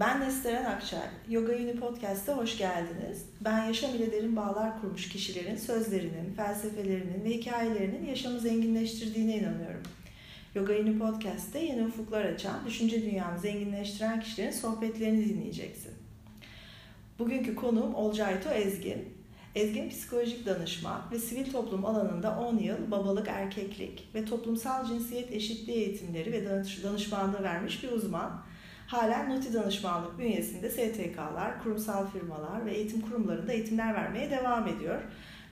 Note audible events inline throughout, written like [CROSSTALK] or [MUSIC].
Ben Nesteren Akçay. Yoga Uni Podcast'a hoş geldiniz. Ben yaşam ile derin bağlar kurmuş kişilerin sözlerinin, felsefelerinin ve hikayelerinin yaşamı zenginleştirdiğine inanıyorum. Yoga Uni Podcast'te yeni ufuklar açan, düşünce dünyanı zenginleştiren kişilerin sohbetlerini dinleyeceksin. Bugünkü konuğum Olcayto Ezgin. Ezgin psikolojik danışman ve sivil toplum alanında 10 yıl babalık, erkeklik ve toplumsal cinsiyet eşitliği eğitimleri ve danışmanlığı vermiş bir uzman. Halen Noti danışmanlık bünyesinde STK'lar, kurumsal firmalar ve eğitim kurumlarında eğitimler vermeye devam ediyor.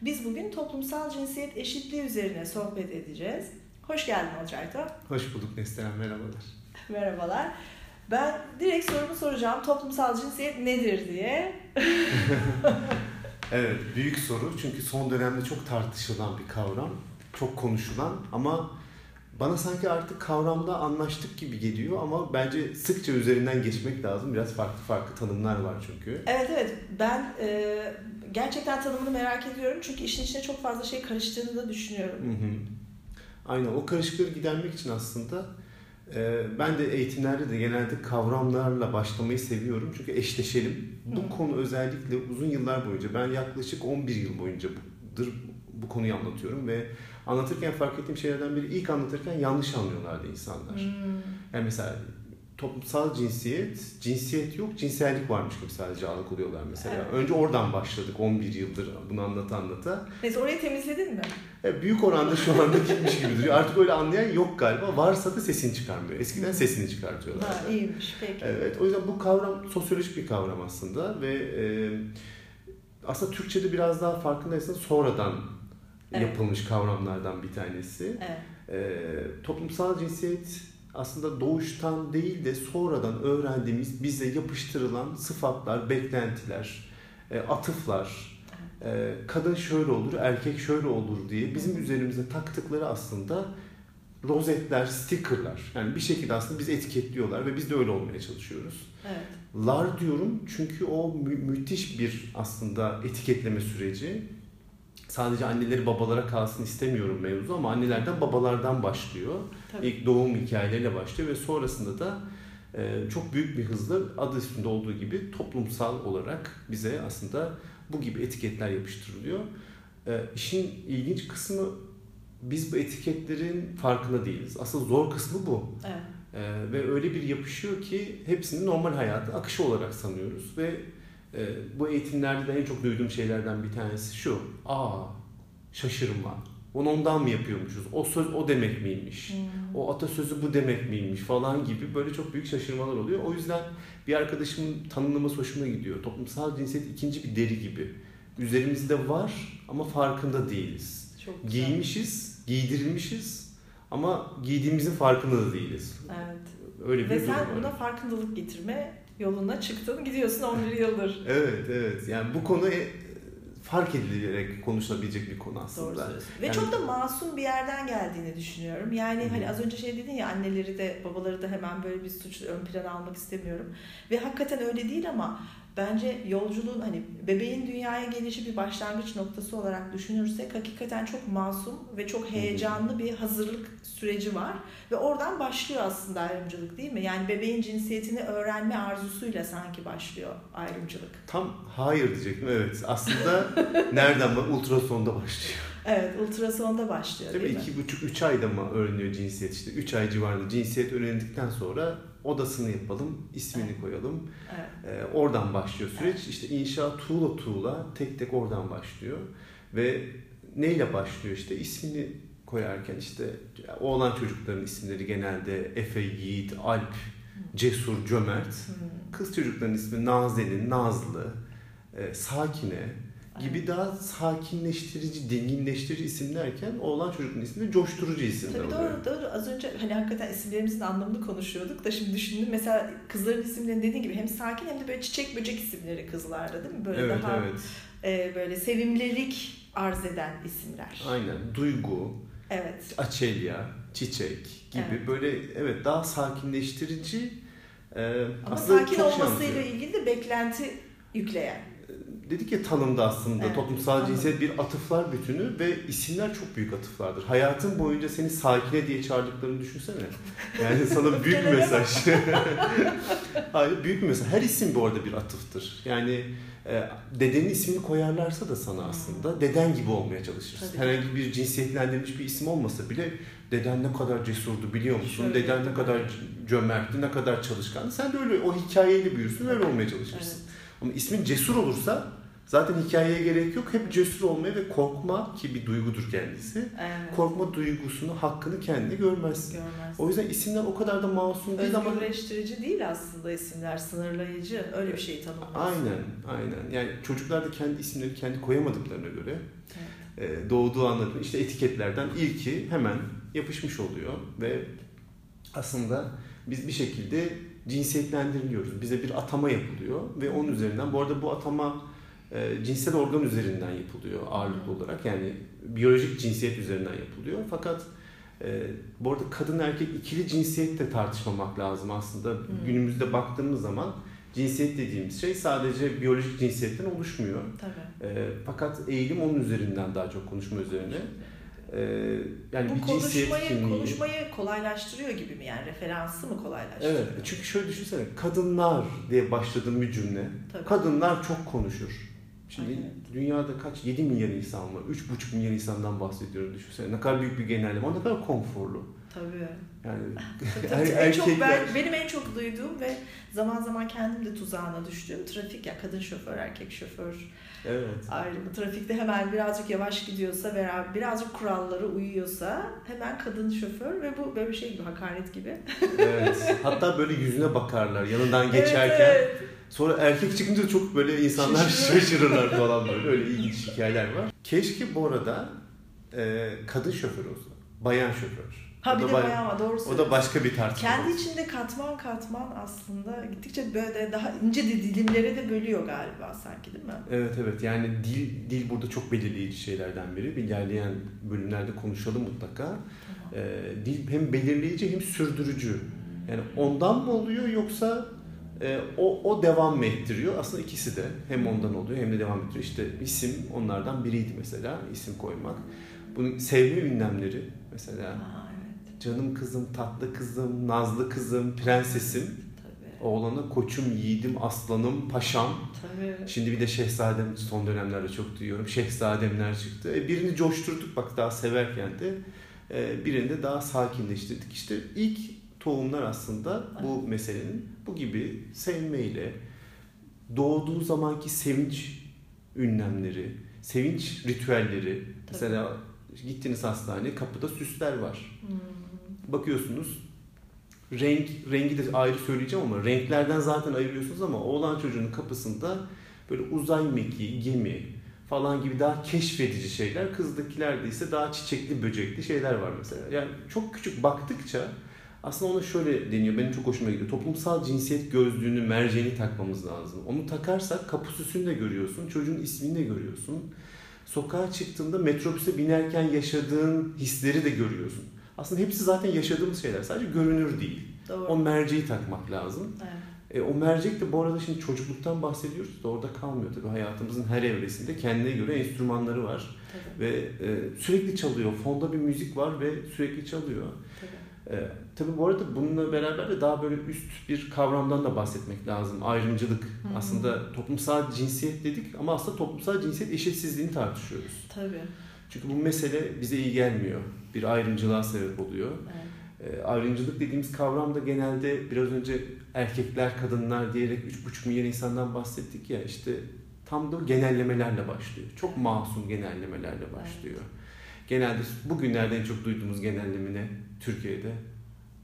Biz bugün toplumsal cinsiyet eşitliği üzerine sohbet edeceğiz. Hoş geldin Olcayto. Hoş bulduk Neslihan, merhabalar. [LAUGHS] Merhabalar. Ben direkt sorumu soracağım. Toplumsal cinsiyet nedir diye. [LAUGHS] evet, büyük soru. Çünkü son dönemde çok tartışılan bir kavram. Çok konuşulan ama bana sanki artık kavramda anlaştık gibi geliyor ama bence sıkça üzerinden geçmek lazım. Biraz farklı farklı tanımlar var çünkü. Evet evet ben e, gerçekten tanımını merak ediyorum çünkü işin içine çok fazla şey karıştığını da düşünüyorum. Hı hı. Aynen o karışıklığı gidermek için aslında e, ben de eğitimlerde de genelde kavramlarla başlamayı seviyorum. Çünkü eşleşelim. Hı. Bu konu özellikle uzun yıllar boyunca ben yaklaşık 11 yıl boyunca bu konuyu anlatıyorum ve anlatırken fark ettiğim şeylerden biri ilk anlatırken yanlış anlıyorlardı insanlar. Hmm. Yani mesela toplumsal cinsiyet, cinsiyet yok, cinsellik varmış gibi sadece algılıyorlar mesela. Evet. Önce oradan başladık 11 yıldır bunu anlata anlata. Neyse orayı temizledin mi? Evet, büyük oranda şu anda gitmiş gibi duruyor. Artık öyle anlayan yok galiba. Varsa da sesini çıkarmıyor. Eskiden sesini çıkartıyorlar. Ha iyiymiş peki. Evet o yüzden bu kavram sosyolojik bir kavram aslında ve e, aslında Türkçe'de biraz daha farkındaysanız sonradan evet. yapılmış kavramlardan bir tanesi. Evet. E, toplumsal cinsiyet aslında doğuştan değil de sonradan öğrendiğimiz bize yapıştırılan sıfatlar, beklentiler, e, atıflar, e, kadın şöyle olur, erkek şöyle olur diye bizim üzerimize taktıkları aslında rozetler, stickerlar. Yani bir şekilde aslında biz etiketliyorlar ve biz de öyle olmaya çalışıyoruz. Evet. Lar diyorum çünkü o mü- müthiş bir aslında etiketleme süreci sadece anneleri babalara kalsın istemiyorum mevzu ama annelerden babalardan başlıyor. Tabii. İlk doğum hikayeleriyle başlıyor ve sonrasında da e, çok büyük bir hızla adı üstünde olduğu gibi toplumsal olarak bize aslında bu gibi etiketler yapıştırılıyor. E, işin ilginç kısmı biz bu etiketlerin farkında değiliz. Asıl zor kısmı bu. Evet. E, ve öyle bir yapışıyor ki hepsini normal hayatı akışı olarak sanıyoruz ve e, bu eğitimlerde de en çok duyduğum şeylerden bir tanesi şu. Aa şaşırma. Onu ondan mı yapıyormuşuz? O söz o demek miymiş? Hmm. O atasözü bu demek miymiş falan gibi böyle çok büyük şaşırmalar oluyor. O yüzden bir arkadaşımın tanımlaması hoşuma gidiyor. Toplumsal cinsiyet ikinci bir deri gibi. Üzerimizde var ama farkında değiliz. Çok güzel. Giymişiz, giydirilmişiz ama giydiğimizin farkında da değiliz. Evet. Öyle bir Ve sen buna farkındalık getirme yoluna çıktın gidiyorsun 11 yıldır. evet evet yani bu konu e, fark edilerek konuşulabilecek bir konu aslında. Doğru Ve yani... çok da masum bir yerden geldiğini düşünüyorum. Yani Hı-hı. hani az önce şey dedin ya anneleri de babaları da hemen böyle bir suç ön plana almak istemiyorum. Ve hakikaten öyle değil ama bence yolculuğun hani bebeğin dünyaya gelişi bir başlangıç noktası olarak düşünürsek hakikaten çok masum ve çok heyecanlı bir hazırlık süreci var ve oradan başlıyor aslında ayrımcılık değil mi? Yani bebeğin cinsiyetini öğrenme arzusuyla sanki başlıyor ayrımcılık. Tam hayır diyecektim evet. Aslında [LAUGHS] nereden ultrasonda başlıyor. Evet ultrasonda başlıyor değil, değil mi? İki buçuk üç ayda mı öğreniyor cinsiyet işte. Üç ay civarında cinsiyet öğrendikten sonra odasını yapalım, ismini evet. koyalım. Evet. Ee, oradan başlıyor süreç. Evet. İşte inşa tuğla tuğla tek tek oradan başlıyor. Ve neyle başlıyor işte ismini koyarken işte oğlan çocukların isimleri genelde Efe, Yiğit, Alp, Cesur, Cömert. Kız çocukların ismi Nazenin, Nazlı, e, Sakine, gibi daha sakinleştirici, dinginleştirici isimlerken oğlan çocuğun ismi coşturucu isimler Tabii oluyor. doğru doğru. Az önce hani hakikaten isimlerimizin anlamını konuşuyorduk da şimdi düşündüm. Mesela kızların isimlerini dediğin gibi hem sakin hem de böyle çiçek böcek isimleri kızlarda değil mi? Böyle evet, daha evet. E, böyle sevimlilik arz eden isimler. Aynen. Duygu, evet. açelya, çiçek gibi evet. böyle evet daha sakinleştirici e, Ama sakin olmasıyla şey ilgili de beklenti yükleyen dedik ya tanımda aslında evet, toplumsal tanım. cinsiyet bir atıflar bütünü ve isimler çok büyük atıflardır. Hayatın boyunca seni sakine diye çağırdıklarını düşünsene. Yani [LAUGHS] sana büyük bir mesaj. [LAUGHS] Hayır büyük bir mesaj. Her isim bu arada bir atıftır. Yani e, dedenin ismini koyarlarsa da sana aslında deden gibi olmaya çalışırsın. Tabii. Herhangi bir cinsiyetlendirilmiş bir isim olmasa bile deden ne kadar cesurdu biliyor musun? Şöyle deden ne kadar cömertti, ne kadar çalışkan. Sen de öyle o hikayeyle büyürsün, öyle olmaya çalışırsın. Evet. Ama ismin cesur olursa zaten hikayeye gerek yok. Hep cesur olmaya ve korkma ki bir duygudur kendisi. Evet. Korkma duygusunu, hakkını kendi görmezsin. Görmez. O yüzden isimler o kadar da masum değil ama... Özgürleştirici değil aslında isimler, sınırlayıcı. Öyle bir şey tanımlıyor. Aynen, aynen. Yani çocuklar da kendi isimleri kendi koyamadıklarına göre evet. doğduğu anladığında işte etiketlerden ilki hemen yapışmış oluyor ve aslında biz bir şekilde cinsiyetlendiriliyoruz. Bize bir atama yapılıyor ve onun üzerinden bu arada bu atama e, cinsel organ üzerinden yapılıyor ağırlıklı olarak. Yani biyolojik cinsiyet üzerinden yapılıyor. Fakat e, bu arada kadın erkek ikili cinsiyet de tartışmamak lazım aslında. Hmm. Günümüzde baktığımız zaman cinsiyet dediğimiz şey sadece biyolojik cinsiyetten oluşmuyor. Tabii. E, fakat eğilim onun üzerinden daha çok konuşma üzerine. Ee, yani Bu bir konuşmayı, kimliği. konuşmayı kolaylaştırıyor gibi mi yani referansı mı kolaylaştırıyor? Evet çünkü şöyle düşünsene kadınlar diye başladığım bir cümle. Tabii. Kadınlar çok konuşur. Şimdi Aynen. dünyada kaç 7 milyar insan var. 3,5 milyar insandan bahsediyorum düşünsene. Ne kadar büyük bir genelleme, ne kadar konforlu. Tabii. Yani tabii, [LAUGHS] er, en çok ben, benim en çok duyduğum ve zaman zaman kendim de tuzağına düştüğüm trafik ya kadın şoför, erkek şoför Evet. Ayrımı trafikte hemen birazcık yavaş gidiyorsa veya birazcık kurallara uyuyorsa hemen kadın şoför ve bu böyle bir şey gibi hakaret gibi. evet. [LAUGHS] Hatta böyle yüzüne bakarlar yanından geçerken. Evet, evet. Sonra erkek çıkınca çok böyle insanlar şaşırırlar falan [LAUGHS] böyle. Öyle ilginç hikayeler var. Keşke bu arada e, kadın şoför olsa. Bayan şoför. Ha o bir de bayağı ama doğru O da başka bir tartışma. Kendi içinde katman katman aslında gittikçe böyle daha ince de dilimlere de bölüyor galiba sanki değil mi? Evet evet yani dil dil burada çok belirleyici şeylerden biri. Bir ilerleyen bölümlerde konuşalım mutlaka. Tamam. Ee, dil hem belirleyici hem sürdürücü. Yani ondan mı oluyor yoksa e, o, o devam mı ettiriyor? Aslında ikisi de hem ondan oluyor hem de devam ettiriyor. İşte isim onlardan biriydi mesela isim koymak. Bunun sevme ünlemleri mesela. Aa Canım kızım, tatlı kızım, nazlı kızım, prensesim. Tabii. Oğlana koçum, yiğidim, aslanım, paşam. Tabii. Şimdi bir de şehzadem son dönemlerde çok duyuyorum. Şehzademler çıktı. E, birini coşturduk bak daha severken de. E, birini de daha sakinleştirdik. İşte ilk tohumlar aslında bu evet. meselenin bu gibi sevmeyle doğduğu zamanki sevinç ünlemleri, sevinç ritüelleri. Tabii. Mesela gittiniz hastaneye kapıda süsler var. Hmm bakıyorsunuz renk rengi de ayrı söyleyeceğim ama renklerden zaten ayırıyorsunuz ama oğlan çocuğunun kapısında böyle uzay mekiği, gemi falan gibi daha keşfedici şeyler. Kızdakilerde ise daha çiçekli, böcekli şeyler var mesela. Yani çok küçük baktıkça aslında ona şöyle deniyor. Benim çok hoşuma gidiyor. Toplumsal cinsiyet gözlüğünü, merceğini takmamız lazım. Onu takarsak kapı süsünü de görüyorsun, çocuğun ismini de görüyorsun. Sokağa çıktığında metrobüse binerken yaşadığın hisleri de görüyorsun. Aslında hepsi zaten yaşadığımız şeyler. Sadece görünür değil. Doğru. O merceği takmak lazım. Evet. E, o mercek de bu arada şimdi çocukluktan bahsediyoruz da orada kalmıyor tabii. Hayatımızın her evresinde kendine göre enstrümanları var. Tabii. Ve e, sürekli çalıyor. Fonda bir müzik var ve sürekli çalıyor. Tabii. E, tabii bu arada bununla beraber de daha böyle üst bir kavramdan da bahsetmek lazım. Ayrımcılık. Hı-hı. Aslında toplumsal cinsiyet dedik ama aslında toplumsal cinsiyet eşitsizliğini tartışıyoruz. Tabii. Çünkü bu mesele bize iyi gelmiyor. Bir ayrımcılığa sebep oluyor. Evet. E, ayrımcılık dediğimiz kavram da genelde biraz önce erkekler, kadınlar diyerek 3,5 milyar insandan bahsettik ya işte tam da genellemelerle başlıyor. Çok masum genellemelerle başlıyor. Evet. Genelde bugünlerde en çok duyduğumuz genelleme ne? Türkiye'de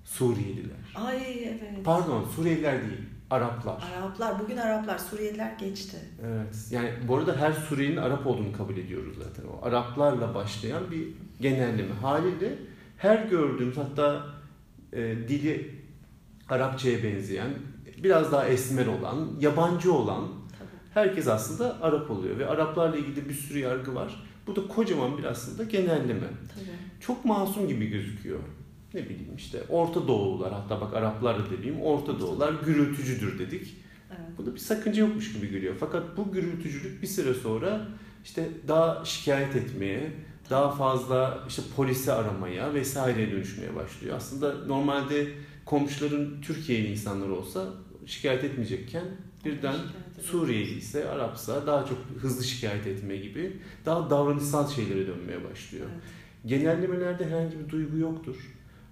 Suriyeliler. Ay evet. Pardon Suriyeliler değil. Araplar. Araplar. Bugün Araplar. Suriyeliler geçti. Evet. Yani bu arada her Suriyelinin Arap olduğunu kabul ediyoruz zaten. O Araplarla başlayan bir genelleme. Haliyle her gördüğümüz hatta e, dili Arapçaya benzeyen, biraz daha esmer olan, yabancı olan Tabii. herkes aslında Arap oluyor. Ve Araplarla ilgili bir sürü yargı var. Bu da kocaman bir aslında genelleme. Tabii. Çok masum gibi gözüküyor ne bileyim işte Orta Doğulular hatta bak Araplar da demeyeyim Orta Doğulular gürültücüdür dedik. Evet. Bunda bir sakınca yokmuş gibi geliyor. Fakat bu gürültücülük bir süre sonra işte daha şikayet etmeye, daha fazla işte polisi aramaya vesaireye dönüşmeye başlıyor. Aslında normalde komşuların Türkiye'li insanlar olsa şikayet etmeyecekken birden Suriyeli ise Arapsa daha çok hızlı şikayet etme gibi daha davranışsal şeylere dönmeye başlıyor. Evet. Genellemelerde herhangi bir duygu yoktur.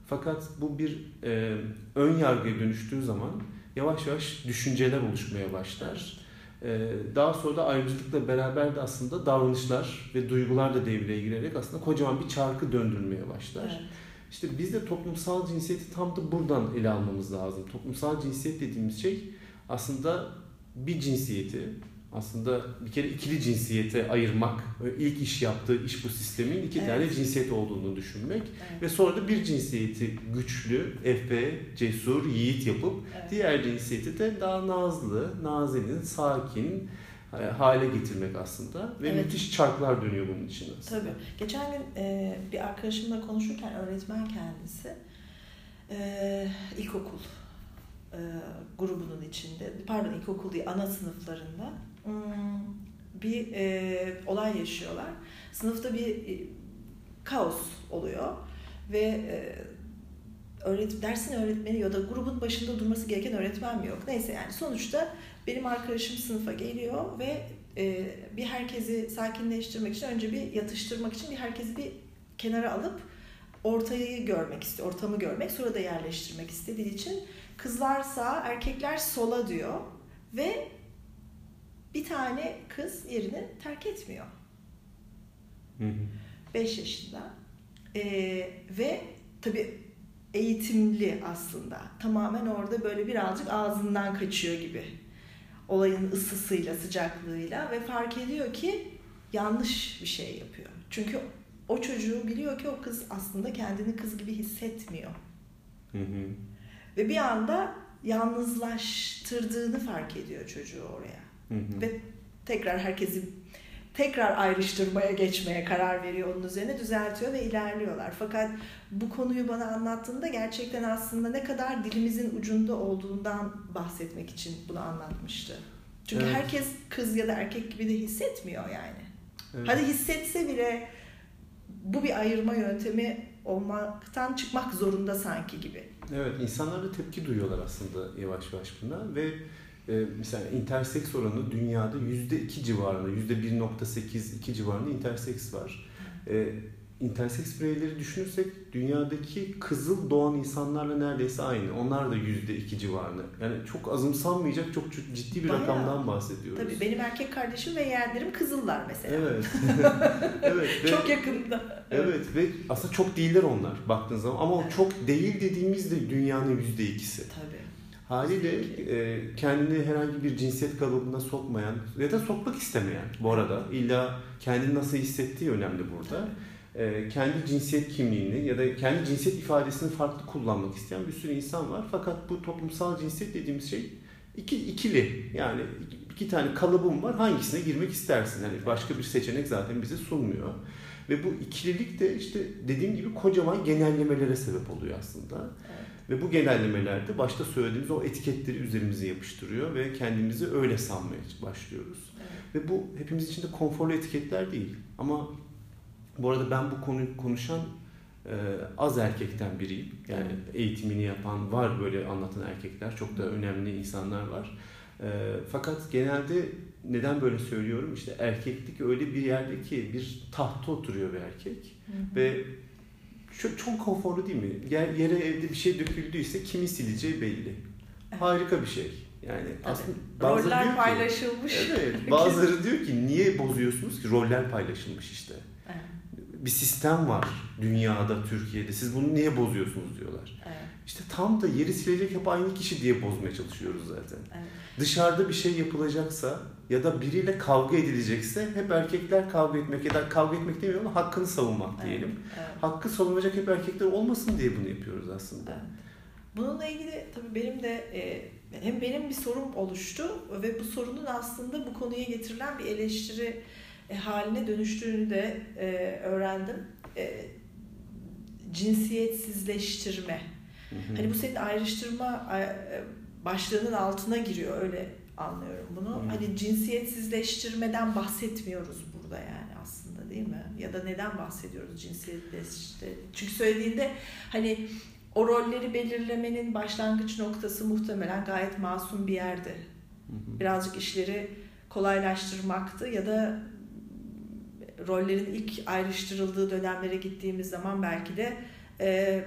Fakat bu bir e, ön yargıya dönüştüğü zaman yavaş yavaş düşünceler oluşmaya başlar. E, daha sonra da ayrımcılıkla beraber de aslında davranışlar ve duygular da devreye girerek aslında kocaman bir çarkı döndürmeye başlar. Evet. İşte biz de toplumsal cinsiyeti tam da buradan ele almamız lazım. Toplumsal cinsiyet dediğimiz şey aslında bir cinsiyeti aslında bir kere ikili cinsiyete ayırmak, ilk iş yaptığı iş bu sistemin iki evet. tane cinsiyet olduğunu düşünmek evet. ve sonra da bir cinsiyeti güçlü, efe, cesur, yiğit yapıp evet. diğer cinsiyeti de daha nazlı, nazenin, sakin e, hale getirmek aslında ve evet. müthiş çarklar dönüyor bunun için aslında. Tabii. Geçen gün e, bir arkadaşımla konuşurken öğretmen kendisi e, ilkokul e, grubunun içinde, pardon ilkokul değil ana sınıflarında bir e, olay yaşıyorlar. Sınıfta bir e, kaos oluyor ve e, öğret dersin öğretmeni ya da grubun başında durması gereken öğretmen mi yok? Neyse yani sonuçta benim arkadaşım sınıfa geliyor ve e, bir herkesi sakinleştirmek için önce bir yatıştırmak için bir herkesi bir kenara alıp ortayı görmek istiyor, ortamı görmek, sonra da yerleştirmek istediği için kızlar sağ, erkekler sola diyor ve bir tane kız yerini terk etmiyor. 5 yaşında. Ee, ve tabii eğitimli aslında. Tamamen orada böyle birazcık ağzından kaçıyor gibi. Olayın ısısıyla, sıcaklığıyla ve fark ediyor ki yanlış bir şey yapıyor. Çünkü o çocuğu biliyor ki o kız aslında kendini kız gibi hissetmiyor. Hı hı. Ve bir anda yalnızlaştırdığını fark ediyor çocuğu oraya. Hı hı. Ve tekrar herkesi tekrar ayrıştırmaya geçmeye karar veriyor onun üzerine düzeltiyor ve ilerliyorlar. Fakat bu konuyu bana anlattığında gerçekten aslında ne kadar dilimizin ucunda olduğundan bahsetmek için bunu anlatmıştı. Çünkü evet. herkes kız ya da erkek gibi de hissetmiyor yani. Evet. Hadi hissetse bile bu bir ayırma yöntemi olmaktan çıkmak zorunda sanki gibi. Evet, insanlar da tepki duyuyorlar aslında yavaş yavaş buna ve e, mesela interseks oranı dünyada %2 civarında, %1.8 2 civarında interseks var. E, interseks bireyleri düşünürsek dünyadaki kızıl doğan insanlarla neredeyse aynı. Onlar da yüzde iki civarında. Yani çok azımsanmayacak çok ciddi bir Bayağı. rakamdan bahsediyoruz. Tabii benim erkek kardeşim ve yeğenlerim kızıllar mesela. Evet. [LAUGHS] evet. Ve, çok yakında. Evet ve aslında çok değiller onlar baktığın zaman ama evet. çok değil dediğimiz de dünyanın yüzde ikisi. Tabii. Haliyle e, kendini herhangi bir cinsiyet kalıbına sokmayan ya da sokmak istemeyen bu arada illa kendini nasıl hissettiği önemli burada. E, kendi cinsiyet kimliğini ya da kendi cinsiyet ifadesini farklı kullanmak isteyen bir sürü insan var. Fakat bu toplumsal cinsiyet dediğimiz şey iki, ikili yani iki tane kalıbım var hangisine girmek istersin? Yani başka bir seçenek zaten bize sunmuyor. Ve bu ikililik de işte dediğim gibi kocaman genellemelere sebep oluyor aslında. Evet. Ve bu genellemelerde başta söylediğimiz o etiketleri üzerimize yapıştırıyor ve kendimizi öyle sanmaya başlıyoruz. Evet. Ve bu hepimiz için de konforlu etiketler değil. Ama bu arada ben bu konuyu konuşan e, az erkekten biriyim. Yani evet. eğitimini yapan var böyle anlatan erkekler. Çok da önemli insanlar var. E, fakat genelde neden böyle söylüyorum? İşte erkeklik öyle bir yerde ki bir tahta oturuyor bir erkek. Hı hı. Ve çok, çok konforlu değil mi? Yer, yere evde bir şey döküldüyse kimi sileceği belli. Harika bir şey. Yani Tabii. aslında bazıları roller diyor ki, paylaşılmış. Evet. [LAUGHS] Bazıları diyor ki niye bozuyorsunuz ki? Roller paylaşılmış işte. Evet. Bir sistem var dünyada, Türkiye'de. Siz bunu niye bozuyorsunuz diyorlar. Evet. İşte tam da yeri silecek hep aynı kişi diye bozmaya çalışıyoruz zaten. Evet. Dışarıda bir şey yapılacaksa ya da biriyle kavga edilecekse hep erkekler kavga etmek ya da kavga etmek demiyorum ama hakkını savunmak diyelim. Evet, evet. Hakkı savunacak hep erkekler olmasın diye bunu yapıyoruz aslında. Evet. Bununla ilgili tabii benim de e, hem benim bir sorum oluştu ve bu sorunun aslında bu konuya getirilen bir eleştiri e, haline dönüştüğünü de e, öğrendim. E, cinsiyetsizleştirme. Hı hı. Hani bu senin ayrıştırma e, başlığının altına giriyor öyle anlıyorum bunu. Hmm. Hani cinsiyetsizleştirmeden bahsetmiyoruz burada yani aslında değil mi? Ya da neden bahsediyoruz cinsiyetsizleştirme? Çünkü söylediğinde hani o rolleri belirlemenin başlangıç noktası muhtemelen gayet masum bir yerdi. Birazcık işleri kolaylaştırmaktı ya da rollerin ilk ayrıştırıldığı dönemlere gittiğimiz zaman belki de e,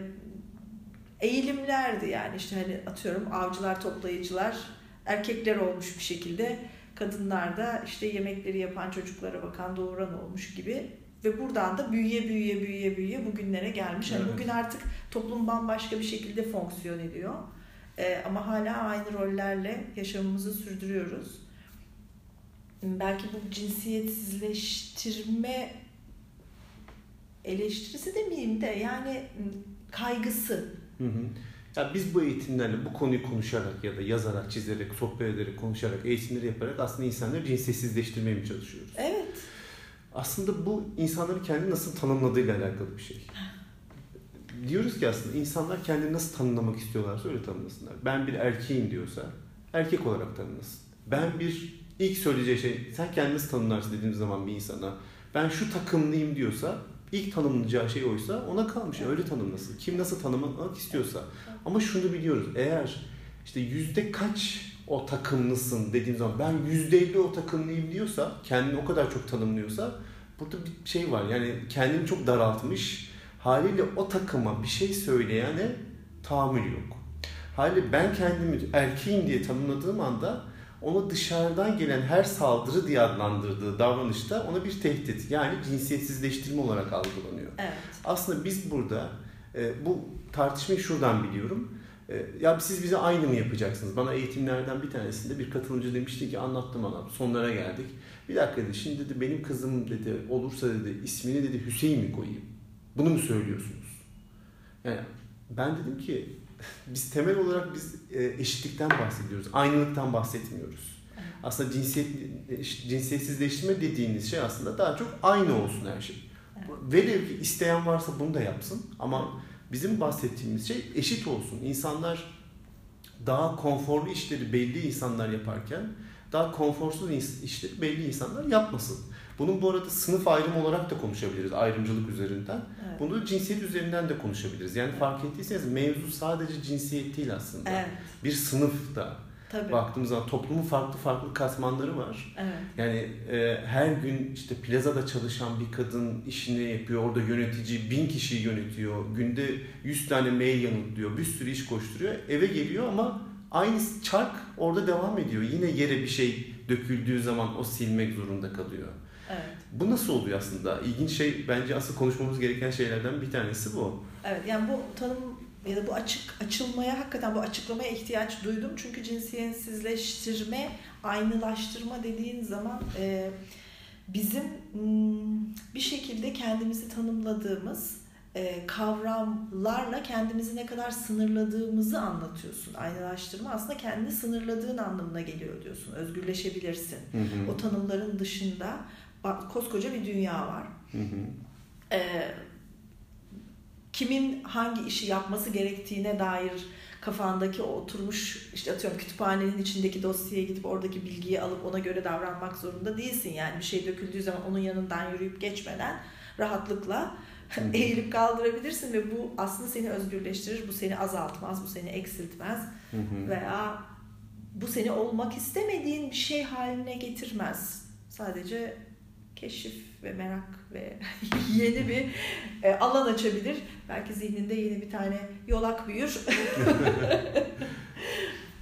eğilimlerdi yani işte hani atıyorum avcılar toplayıcılar erkekler olmuş bir şekilde kadınlar da işte yemekleri yapan çocuklara bakan doğuran olmuş gibi ve buradan da büyüye büyüye büyüye büyüye bugünlere gelmiş. Yani bugün artık toplum bambaşka bir şekilde fonksiyon ediyor. Ee, ama hala aynı rollerle yaşamımızı sürdürüyoruz. Belki bu cinsiyetsizleştirme eleştirisi demeyeyim de yani kaygısı. Hı hı. Ya biz bu eğitimlerle bu konuyu konuşarak ya da yazarak, çizerek, sohbet ederek, konuşarak, eğitimleri yaparak aslında insanları cinsiyetsizleştirmeye mi çalışıyoruz? Evet. Aslında bu insanları kendi nasıl tanımladığıyla alakalı bir şey. Diyoruz ki aslında insanlar kendini nasıl tanımlamak istiyorlarsa öyle tanımlasınlar. Ben bir erkeğim diyorsa erkek olarak tanımlasın. Ben bir ilk söyleyeceği şey sen kendini nasıl tanımlarsın dediğimiz zaman bir insana ben şu takımlıyım diyorsa ilk tanımlayacağı şey oysa ona kalmış. Öyle tanımlasın. Kim nasıl tanımlamak istiyorsa. Ama şunu biliyoruz. Eğer işte yüzde kaç o takımlısın dediğim zaman ben yüzde elli o takımlıyım diyorsa kendini o kadar çok tanımlıyorsa burada bir şey var. Yani kendini çok daraltmış. Haliyle o takıma bir şey söyleyene tahammül yok. Haliyle ben kendimi erkeğim diye tanımladığım anda ona dışarıdan gelen her saldırı diye adlandırdığı davranışta ona bir tehdit yani cinsiyetsizleştirme olarak algılanıyor. Evet. Aslında biz burada e, bu tartışmayı şuradan biliyorum. E, ya siz bize aynı mı yapacaksınız? Bana eğitimlerden bir tanesinde bir katılımcı demişti ki anlattım ona sonlara geldik. Bir dakika dedi şimdi dedi benim kızım dedi olursa dedi ismini dedi Hüseyin mi koyayım? Bunu mu söylüyorsunuz? Yani ben dedim ki biz temel olarak biz e, eşitlikten bahsediyoruz. Aynılıktan bahsetmiyoruz. Aslında cinsiyet cinsiyetsizleştirme dediğiniz şey aslında daha çok aynı olsun her şey. Velev ki isteyen varsa bunu da yapsın ama bizim bahsettiğimiz şey eşit olsun. İnsanlar daha konforlu işleri belli insanlar yaparken daha konforsuz işleri belli insanlar yapmasın. Bunun bu arada sınıf ayrımı olarak da konuşabiliriz ayrımcılık üzerinden. Evet. Bunu cinsiyet üzerinden de konuşabiliriz. Yani fark ettiyseniz mevzu sadece cinsiyet değil aslında. Evet. Bir sınıf da. Tabii. Baktığımız zaman toplumun farklı farklı katmanları var. Evet. Yani e, her gün işte plazada çalışan bir kadın işini yapıyor. Orada yönetici bin kişiyi yönetiyor. Günde 100 tane mail yanıtlıyor. Bir sürü iş koşturuyor. Eve geliyor ama aynı çark orada devam ediyor. Yine yere bir şey döküldüğü zaman o silmek zorunda kalıyor. Evet. Bu nasıl oluyor aslında? İlginç şey bence asıl konuşmamız gereken şeylerden bir tanesi bu. Evet yani bu tanım ya da bu açık açılmaya hakikaten bu açıklamaya ihtiyaç duydum. Çünkü cinsiyetsizleştirme, aynılaştırma dediğin zaman e, bizim bir şekilde kendimizi tanımladığımız e, kavramlarla kendimizi ne kadar sınırladığımızı anlatıyorsun. Aynılaştırma aslında kendini sınırladığın anlamına geliyor diyorsun. Özgürleşebilirsin. Hı hı. O tanımların dışında koskoca bir dünya var. Hı hı. Kimin hangi işi yapması gerektiğine dair kafandaki o oturmuş işte atıyorum kütüphanenin içindeki dosyaya gidip oradaki bilgiyi alıp ona göre davranmak zorunda değilsin. Yani bir şey döküldüğü zaman onun yanından yürüyüp geçmeden rahatlıkla eğilip kaldırabilirsin ve bu aslında seni özgürleştirir. Bu seni azaltmaz, bu seni eksiltmez veya bu seni olmak istemediğin bir şey haline getirmez. Sadece keşif ve merak ve [LAUGHS] yeni bir e, alan açabilir. Belki zihninde yeni bir tane yolak büyür. [LAUGHS]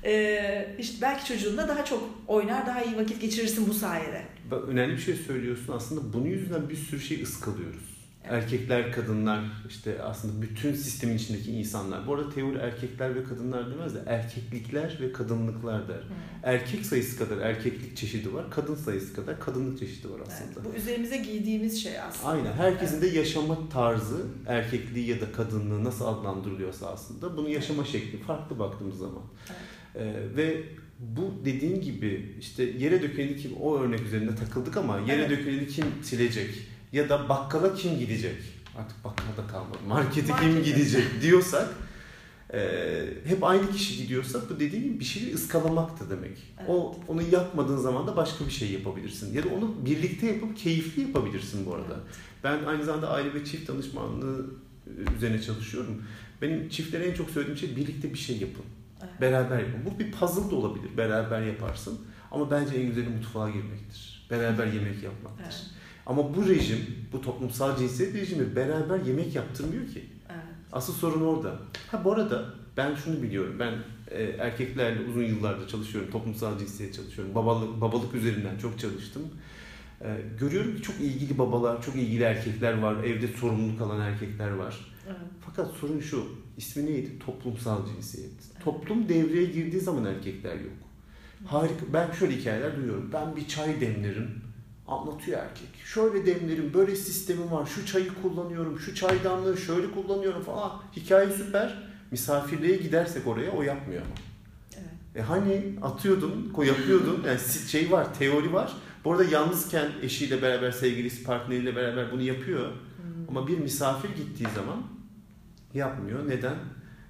e, işte belki çocuğunla daha çok oynar, daha iyi vakit geçirirsin bu sayede. Önemli bir şey söylüyorsun. Aslında bunun yüzünden bir sürü şey ıskalıyoruz. Erkekler, kadınlar, işte aslında bütün sistemin içindeki insanlar. Bu arada teori erkekler ve kadınlar demez de erkeklikler ve kadınlıklar der. Hmm. Erkek sayısı kadar erkeklik çeşidi var, kadın sayısı kadar kadınlık çeşidi var aslında. Evet, bu üzerimize giydiğimiz şey aslında. Aynen. Herkesin evet. de yaşama tarzı, erkekliği ya da kadınlığı nasıl adlandırılıyorsa aslında bunun yaşama şekli farklı baktığımız zaman. Evet. Ee, ve bu dediğin gibi işte yere döküleni kim o örnek üzerinde takıldık ama yere evet. döküleni kim silecek? Ya da bakkala kim gidecek? Artık bakkalda kalmadı. Markete Market. kim gidecek diyorsak Ee, hep aynı kişi gidiyorsa bu dediğim bir şeyi ıskalamaktı demek. Evet. O onu yapmadığın zaman da başka bir şey yapabilirsin. Ya da onu birlikte yapıp keyifli yapabilirsin bu arada. Evet. Ben aynı zamanda aile ve çift danışmanlığı üzerine çalışıyorum. Benim çiftlere en çok söylediğim şey birlikte bir şey yapın. Evet. Beraber yapın. Bu bir puzzle da olabilir. Beraber yaparsın. Ama bence en güzeli mutfağa girmektir. Beraber yemek yapmaktır. Evet. Ama bu rejim, bu toplumsal cinsiyet rejimi beraber yemek yaptırmıyor ki. Evet. Asıl sorun orada. Ha bu arada ben şunu biliyorum. Ben e, erkeklerle uzun yıllardır çalışıyorum. Toplumsal cinsiyet çalışıyorum. Babalık, babalık üzerinden çok çalıştım. E, görüyorum ki çok ilgili babalar, çok ilgili erkekler var. Evde sorumluluk alan erkekler var. Evet. Fakat sorun şu. İsmi neydi? Toplumsal cinsiyet. Evet. Toplum devreye girdiği zaman erkekler yok. Harika. Ben şöyle hikayeler duyuyorum. Ben bir çay demlerim. Anlatıyor erkek. Şöyle demlerim, böyle sistemim var. Şu çayı kullanıyorum, şu çaydanlığı şöyle kullanıyorum falan. Hikaye süper. Misafirliğe gidersek oraya o yapmıyor ama. Evet. E hani atıyordun, yapıyordun. Yani şey var, teori var. Bu arada yalnızken eşiyle beraber, sevgilisi, partneriyle beraber bunu yapıyor. Hmm. Ama bir misafir gittiği zaman yapmıyor. Neden?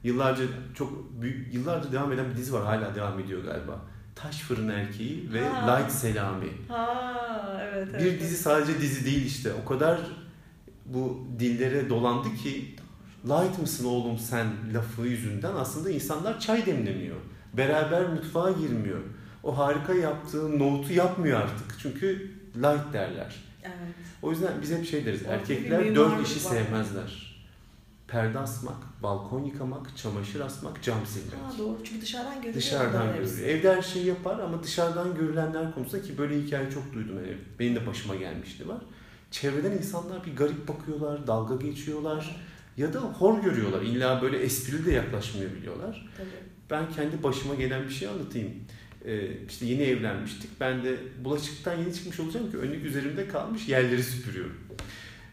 Yıllarca çok büyük, yıllarca devam eden bir dizi var. Hala devam ediyor galiba. Taş Fırın Erkeği ve ha. Light Selami. Ha, evet, evet. Bir dizi sadece dizi değil işte. O kadar bu dillere dolandı ki light mısın oğlum sen lafı yüzünden aslında insanlar çay demlemiyor. Beraber mutfağa girmiyor. O harika yaptığı nohutu yapmıyor artık. Çünkü light derler. Evet. O yüzden biz hep şey deriz. Erkekler dört işi sevmezler perde asmak, balkon yıkamak, çamaşır asmak, cam silmek. Ha, doğru çünkü dışarıdan görülüyor. Dışarıdan görülüyor. Evde her şeyi yapar ama dışarıdan görülenler konusunda ki böyle hikaye çok duydum. Yani benim de başıma gelmişti var. Çevreden insanlar bir garip bakıyorlar, dalga geçiyorlar ya da hor görüyorlar. İlla böyle esprili de yaklaşmıyor biliyorlar. Tabii. Ben kendi başıma gelen bir şey anlatayım. Ee, işte yeni evlenmiştik. Ben de bulaşıktan yeni çıkmış olacağım ki önlük üzerimde kalmış yerleri süpürüyorum.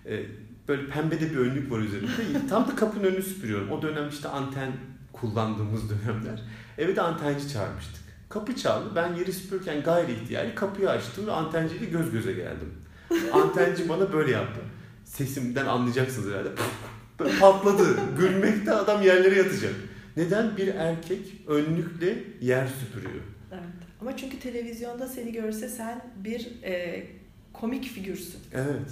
Ee, Böyle pembe de bir önlük var üzerinde. Tam da kapının önünü süpürüyorum. O dönem işte anten kullandığımız dönemler. Eve de antenci çağırmıştık. Kapı çaldı. Ben yeri süpürürken gayri ihtiyari kapıyı açtım ve antenciyle göz göze geldim. Antenci bana böyle yaptı. Sesimden anlayacaksınız herhalde. Böyle patladı. Gülmekte adam yerlere yatacak. Neden? Bir erkek önlükle yer süpürüyor. Evet. Ama çünkü televizyonda seni görse sen bir e, komik figürsün. Evet.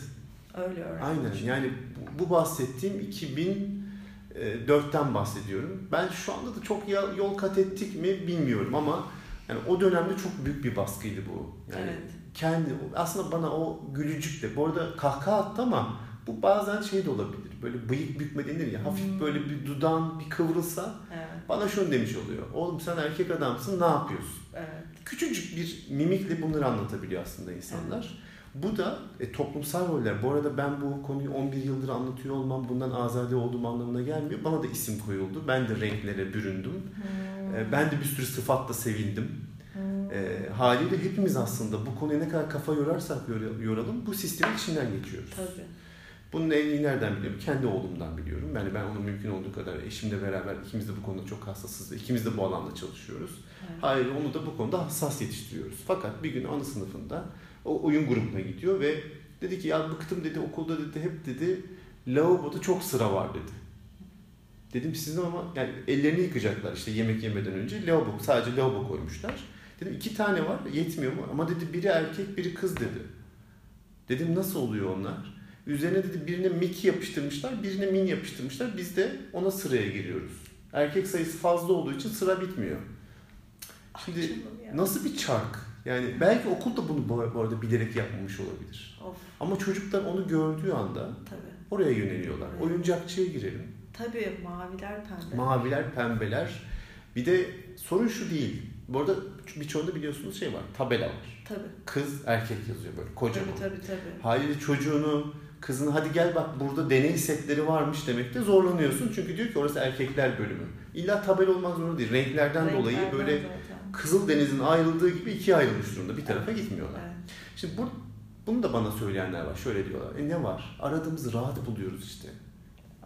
Öyle öğrendim. Aynen yani bu bahsettiğim 2004'ten bahsediyorum. Ben şu anda da çok yol kat ettik mi bilmiyorum ama yani o dönemde çok büyük bir baskıydı bu. Yani evet. kendi aslında bana o gülücük de bu arada kahkaha attı ama bu bazen şey de olabilir. Böyle bıyık bükme denir ya. Hafif hmm. böyle bir dudağın bir kıvrılsa evet. bana şunu demiş oluyor. Oğlum sen erkek adamsın ne yapıyorsun? Evet. Küçücük bir mimikle bunları anlatabiliyor aslında insanlar. Evet. Bu da e, toplumsal roller. Bu arada ben bu konuyu 11 yıldır anlatıyor olmam bundan azade olduğum anlamına gelmiyor. Bana da isim koyuldu. Ben de renklere büründüm. Hmm. E, ben de bir sürü sıfatla sevindim. Hmm. E, haliyle hepimiz aslında bu konuya ne kadar kafa yorarsak yoralım bu sistemin içinden geçiyoruz. Tabii. Bunun en iyi nereden biliyorum? Kendi oğlumdan biliyorum. Yani ben onu mümkün olduğu kadar eşimle beraber ikimiz de bu konuda çok hassasız. İkimiz de bu alanda çalışıyoruz. Evet. Hayır onu da bu konuda hassas yetiştiriyoruz. Fakat bir gün ana sınıfında o oyun grubuna gidiyor ve dedi ki ya bıktım dedi okulda dedi hep dedi lavaboda çok sıra var dedi. Dedim sizin ama yani ellerini yıkacaklar işte yemek yemeden önce lavabo sadece lavabo koymuşlar. Dedim iki tane var yetmiyor mu? Ama dedi biri erkek biri kız dedi. Dedim nasıl oluyor onlar? Üzerine dedi birine Mickey yapıştırmışlar, birine Min yapıştırmışlar. Biz de ona sıraya giriyoruz. Erkek sayısı fazla olduğu için sıra bitmiyor. Şimdi nasıl bir çark? Yani belki okul da bunu bu arada bilerek yapmamış olabilir. Of. Ama çocuklar onu gördüğü anda Tabii. oraya yöneliyorlar. Evet. Oyuncakçıya girelim. Tabii maviler pembeler. Maviler pembeler. Bir de sorun şu değil. Bu arada birçoğunda biliyorsunuz şey var. Tabela var. Tabii. Kız erkek yazıyor böyle kocaman. Tabii tabii tabii. Haliyle çocuğunu kızını hadi gel bak burada deney setleri varmış demekte zorlanıyorsun. Çünkü diyor ki orası erkekler bölümü. İlla tabela olmak zorunda değil. Renklerden, Renklerden dolayı böyle zaten. Kızıl Deniz'in ayrıldığı gibi ikiye ayrılmış durumda. Bir tarafa gitmiyorlar. Evet. Şimdi bu, bunu da bana söyleyenler var. Şöyle diyorlar. E ne var? Aradığımız rahat buluyoruz işte.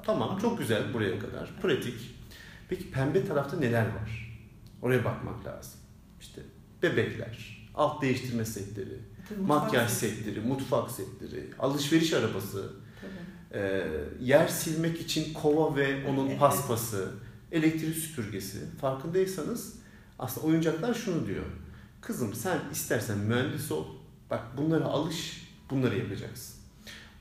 Tamam çok güzel buraya kadar. Pratik. Peki pembe tarafta neler var? Oraya bakmak lazım. İşte bebekler, alt değiştirme setleri, Tabii, makyaj setleri, mutfak setleri, alışveriş arabası, e, yer silmek için kova ve onun evet. paspası, elektrik süpürgesi. Farkındaysanız aslında oyuncaklar şunu diyor. Kızım sen istersen mühendis ol. Bak bunlara alış, bunları yapacaksın.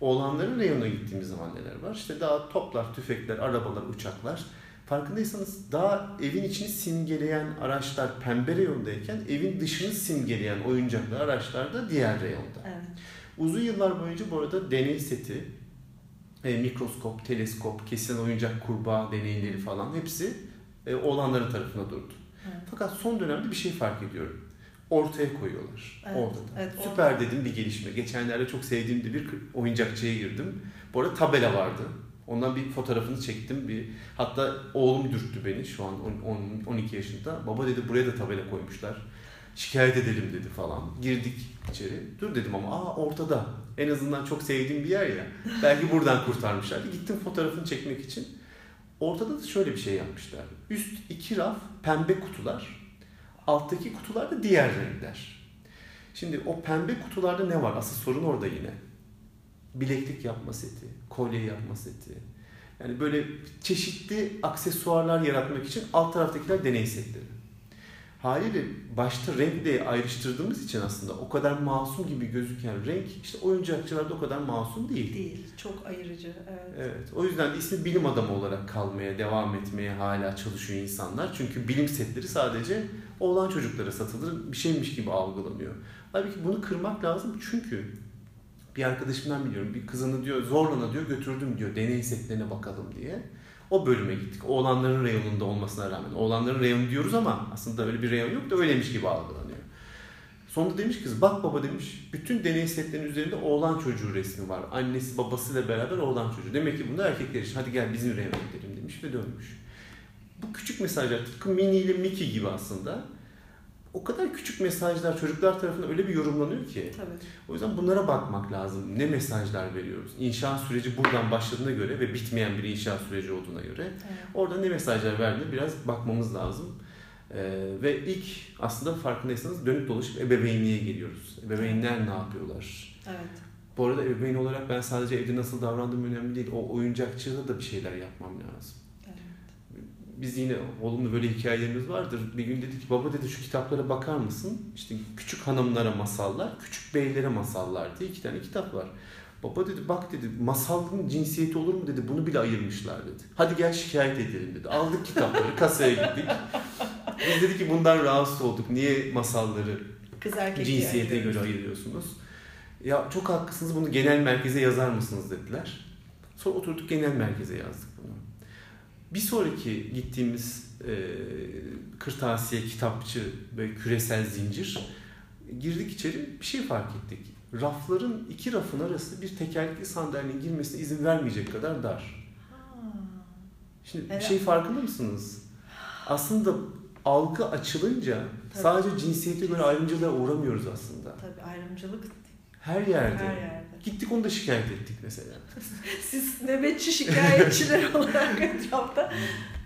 Oğlanların reyonuna gittiğimiz zaman neler var? İşte daha toplar, tüfekler, arabalar, uçaklar. Farkındaysanız daha evin içini simgeleyen araçlar pembe reyondayken evin dışını simgeleyen oyuncaklar, araçlar da diğer reyonda. Evet. Uzun yıllar boyunca bu arada deney seti, e, mikroskop, teleskop, kesilen oyuncak kurbağa deneyleri falan hepsi e, oğlanların tarafına durdu. Evet. Fakat son dönemde bir şey fark ediyorum. Ortaya koyuyorlar. Evet, orada da. Evet, Süper orada. dedim bir gelişme. Geçenlerde çok sevdiğim de bir oyuncakçıya girdim. Bu arada tabela vardı. Ondan bir fotoğrafını çektim. Bir hatta oğlum dürttü beni şu an 10, 12 yaşında. Baba dedi buraya da tabela koymuşlar. Şikayet edelim dedi falan. Girdik içeri. Dur dedim ama aa ortada. En azından çok sevdiğim bir yer ya. Belki buradan kurtarmışlar. Gittim fotoğrafını çekmek için. Ortada da şöyle bir şey yapmışlar. Üst iki raf pembe kutular. Alttaki kutular da diğer renkler. Şimdi o pembe kutularda ne var? Asıl sorun orada yine. Bileklik yapma seti, kolye yapma seti. Yani böyle çeşitli aksesuarlar yaratmak için alt taraftakiler deney setleri haliyle başta renkle ayrıştırdığımız için aslında o kadar masum gibi gözüken renk işte oyuncakçılarda o kadar masum değil. Değil. Çok ayırıcı. Evet. evet. O yüzden de ismi bilim adamı olarak kalmaya, devam etmeye hala çalışıyor insanlar. Çünkü bilim setleri sadece oğlan çocuklara satılır bir şeymiş gibi algılanıyor. Halbuki bunu kırmak lazım çünkü bir arkadaşımdan biliyorum bir kızını diyor zorlana diyor götürdüm diyor deney setlerine bakalım diye. O bölüme gittik. Oğlanların reyonunda olmasına rağmen. Oğlanların reyonu diyoruz ama aslında öyle bir reyon yok da öyleymiş gibi algılanıyor. Sonunda demiş kız bak baba demiş bütün deney setlerinin üzerinde oğlan çocuğu resmi var. Annesi babasıyla beraber oğlan çocuğu. Demek ki bunda erkekler için hadi gel bizim reyona gidelim demiş ve dönmüş. Bu küçük mesajlar tıpkı Minnie ile Mickey gibi aslında o kadar küçük mesajlar çocuklar tarafından öyle bir yorumlanıyor ki. Tabii. O yüzden bunlara bakmak lazım. Ne mesajlar veriyoruz? İnşaat süreci buradan başladığına göre ve bitmeyen bir inşaat süreci olduğuna göre evet. orada ne mesajlar verdiğine biraz bakmamız lazım. Ee, ve ilk aslında farkındaysanız dönüp dolaşıp ebeveynliğe geliyoruz. Ebeveynler ne yapıyorlar? Evet. Bu arada ebeveyn olarak ben sadece evde nasıl davrandığım önemli değil. O oyuncakçıda da bir şeyler yapmam lazım biz yine olumlu böyle hikayelerimiz vardır. Bir gün dedi ki baba dedi şu kitaplara bakar mısın? İşte küçük hanımlara masallar, küçük beylere masallar diye iki tane kitap var. Baba dedi bak dedi masalın cinsiyeti olur mu dedi bunu bile ayırmışlar dedi. Hadi gel şikayet edelim dedi. Aldık kitapları [LAUGHS] kasaya gittik. Biz dedi ki bundan rahatsız olduk. Niye masalları Kız cinsiyete yani. göre ayırıyorsunuz? Ya çok haklısınız bunu genel merkeze yazar mısınız dediler. Sonra oturduk genel merkeze yazdık bunu. Bir sonraki gittiğimiz e, kırtasiye, kitapçı ve küresel zincir girdik içeri bir şey fark ettik. Rafların iki rafın arası bir tekerlekli sandalyenin girmesine izin vermeyecek kadar dar. Şimdi evet. bir şey farkında mısınız? Aslında algı açılınca Tabii. sadece cinsiyete göre ayrımcılığa uğramıyoruz aslında. Tabii ayrımcılık her yerde. Her yerde. Gittik onu da şikayet ettik mesela. [LAUGHS] Siz nöbetçi şikayetçiler [LAUGHS] olarak etrafta.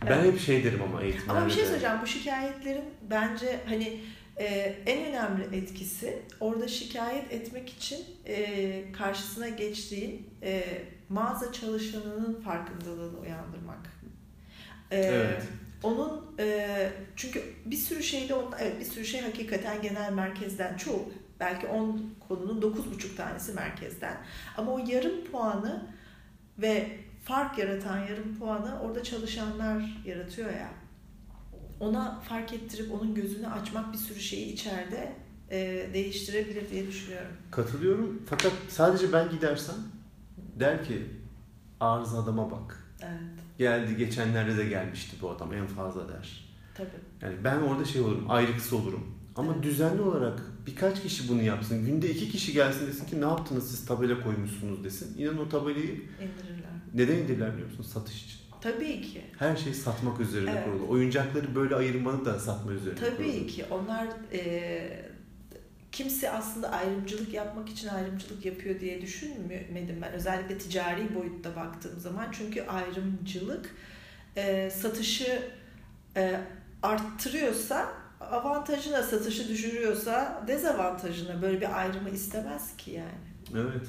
Ben hep şey derim ama eğitimlerde. Ama bir şey söyleyeceğim. Bu şikayetlerin bence hani e, en önemli etkisi orada şikayet etmek için e, karşısına geçtiğin e, mağaza çalışanının farkındalığını uyandırmak. E, evet. Onun e, çünkü bir sürü şeyde onun, evet bir sürü şey hakikaten genel merkezden çoğu belki 10 konunun 9,5 tanesi merkezden. Ama o yarım puanı ve fark yaratan yarım puanı orada çalışanlar yaratıyor ya. Ona fark ettirip onun gözünü açmak bir sürü şeyi içeride e, değiştirebilir diye düşünüyorum. Katılıyorum. Fakat sadece ben gidersem der ki arıza adama bak. Evet. Geldi geçenlerde de gelmişti bu adam en fazla der. Tabii. Yani ben orada şey olurum, ayrıksı olurum. Ama evet. düzenli olarak birkaç kişi bunu yapsın. Günde iki kişi gelsin desin ki ne yaptınız siz tabela koymuşsunuz desin. İnan o tabelayı indirirler. Neden indirirler biliyor musun? Satış için. Tabii ki. Her şey satmak üzerine evet. kurulu. Oyuncakları böyle ayırmanı da satma üzerine Tabii kurulu. Tabii ki. Onlar e, kimse aslında ayrımcılık yapmak için ayrımcılık yapıyor diye düşünmedim ben. Özellikle ticari boyutta baktığım zaman. Çünkü ayrımcılık e, satışı e, arttırıyorsa avantajına satışı düşürüyorsa dezavantajına böyle bir ayrımı istemez ki yani. Evet.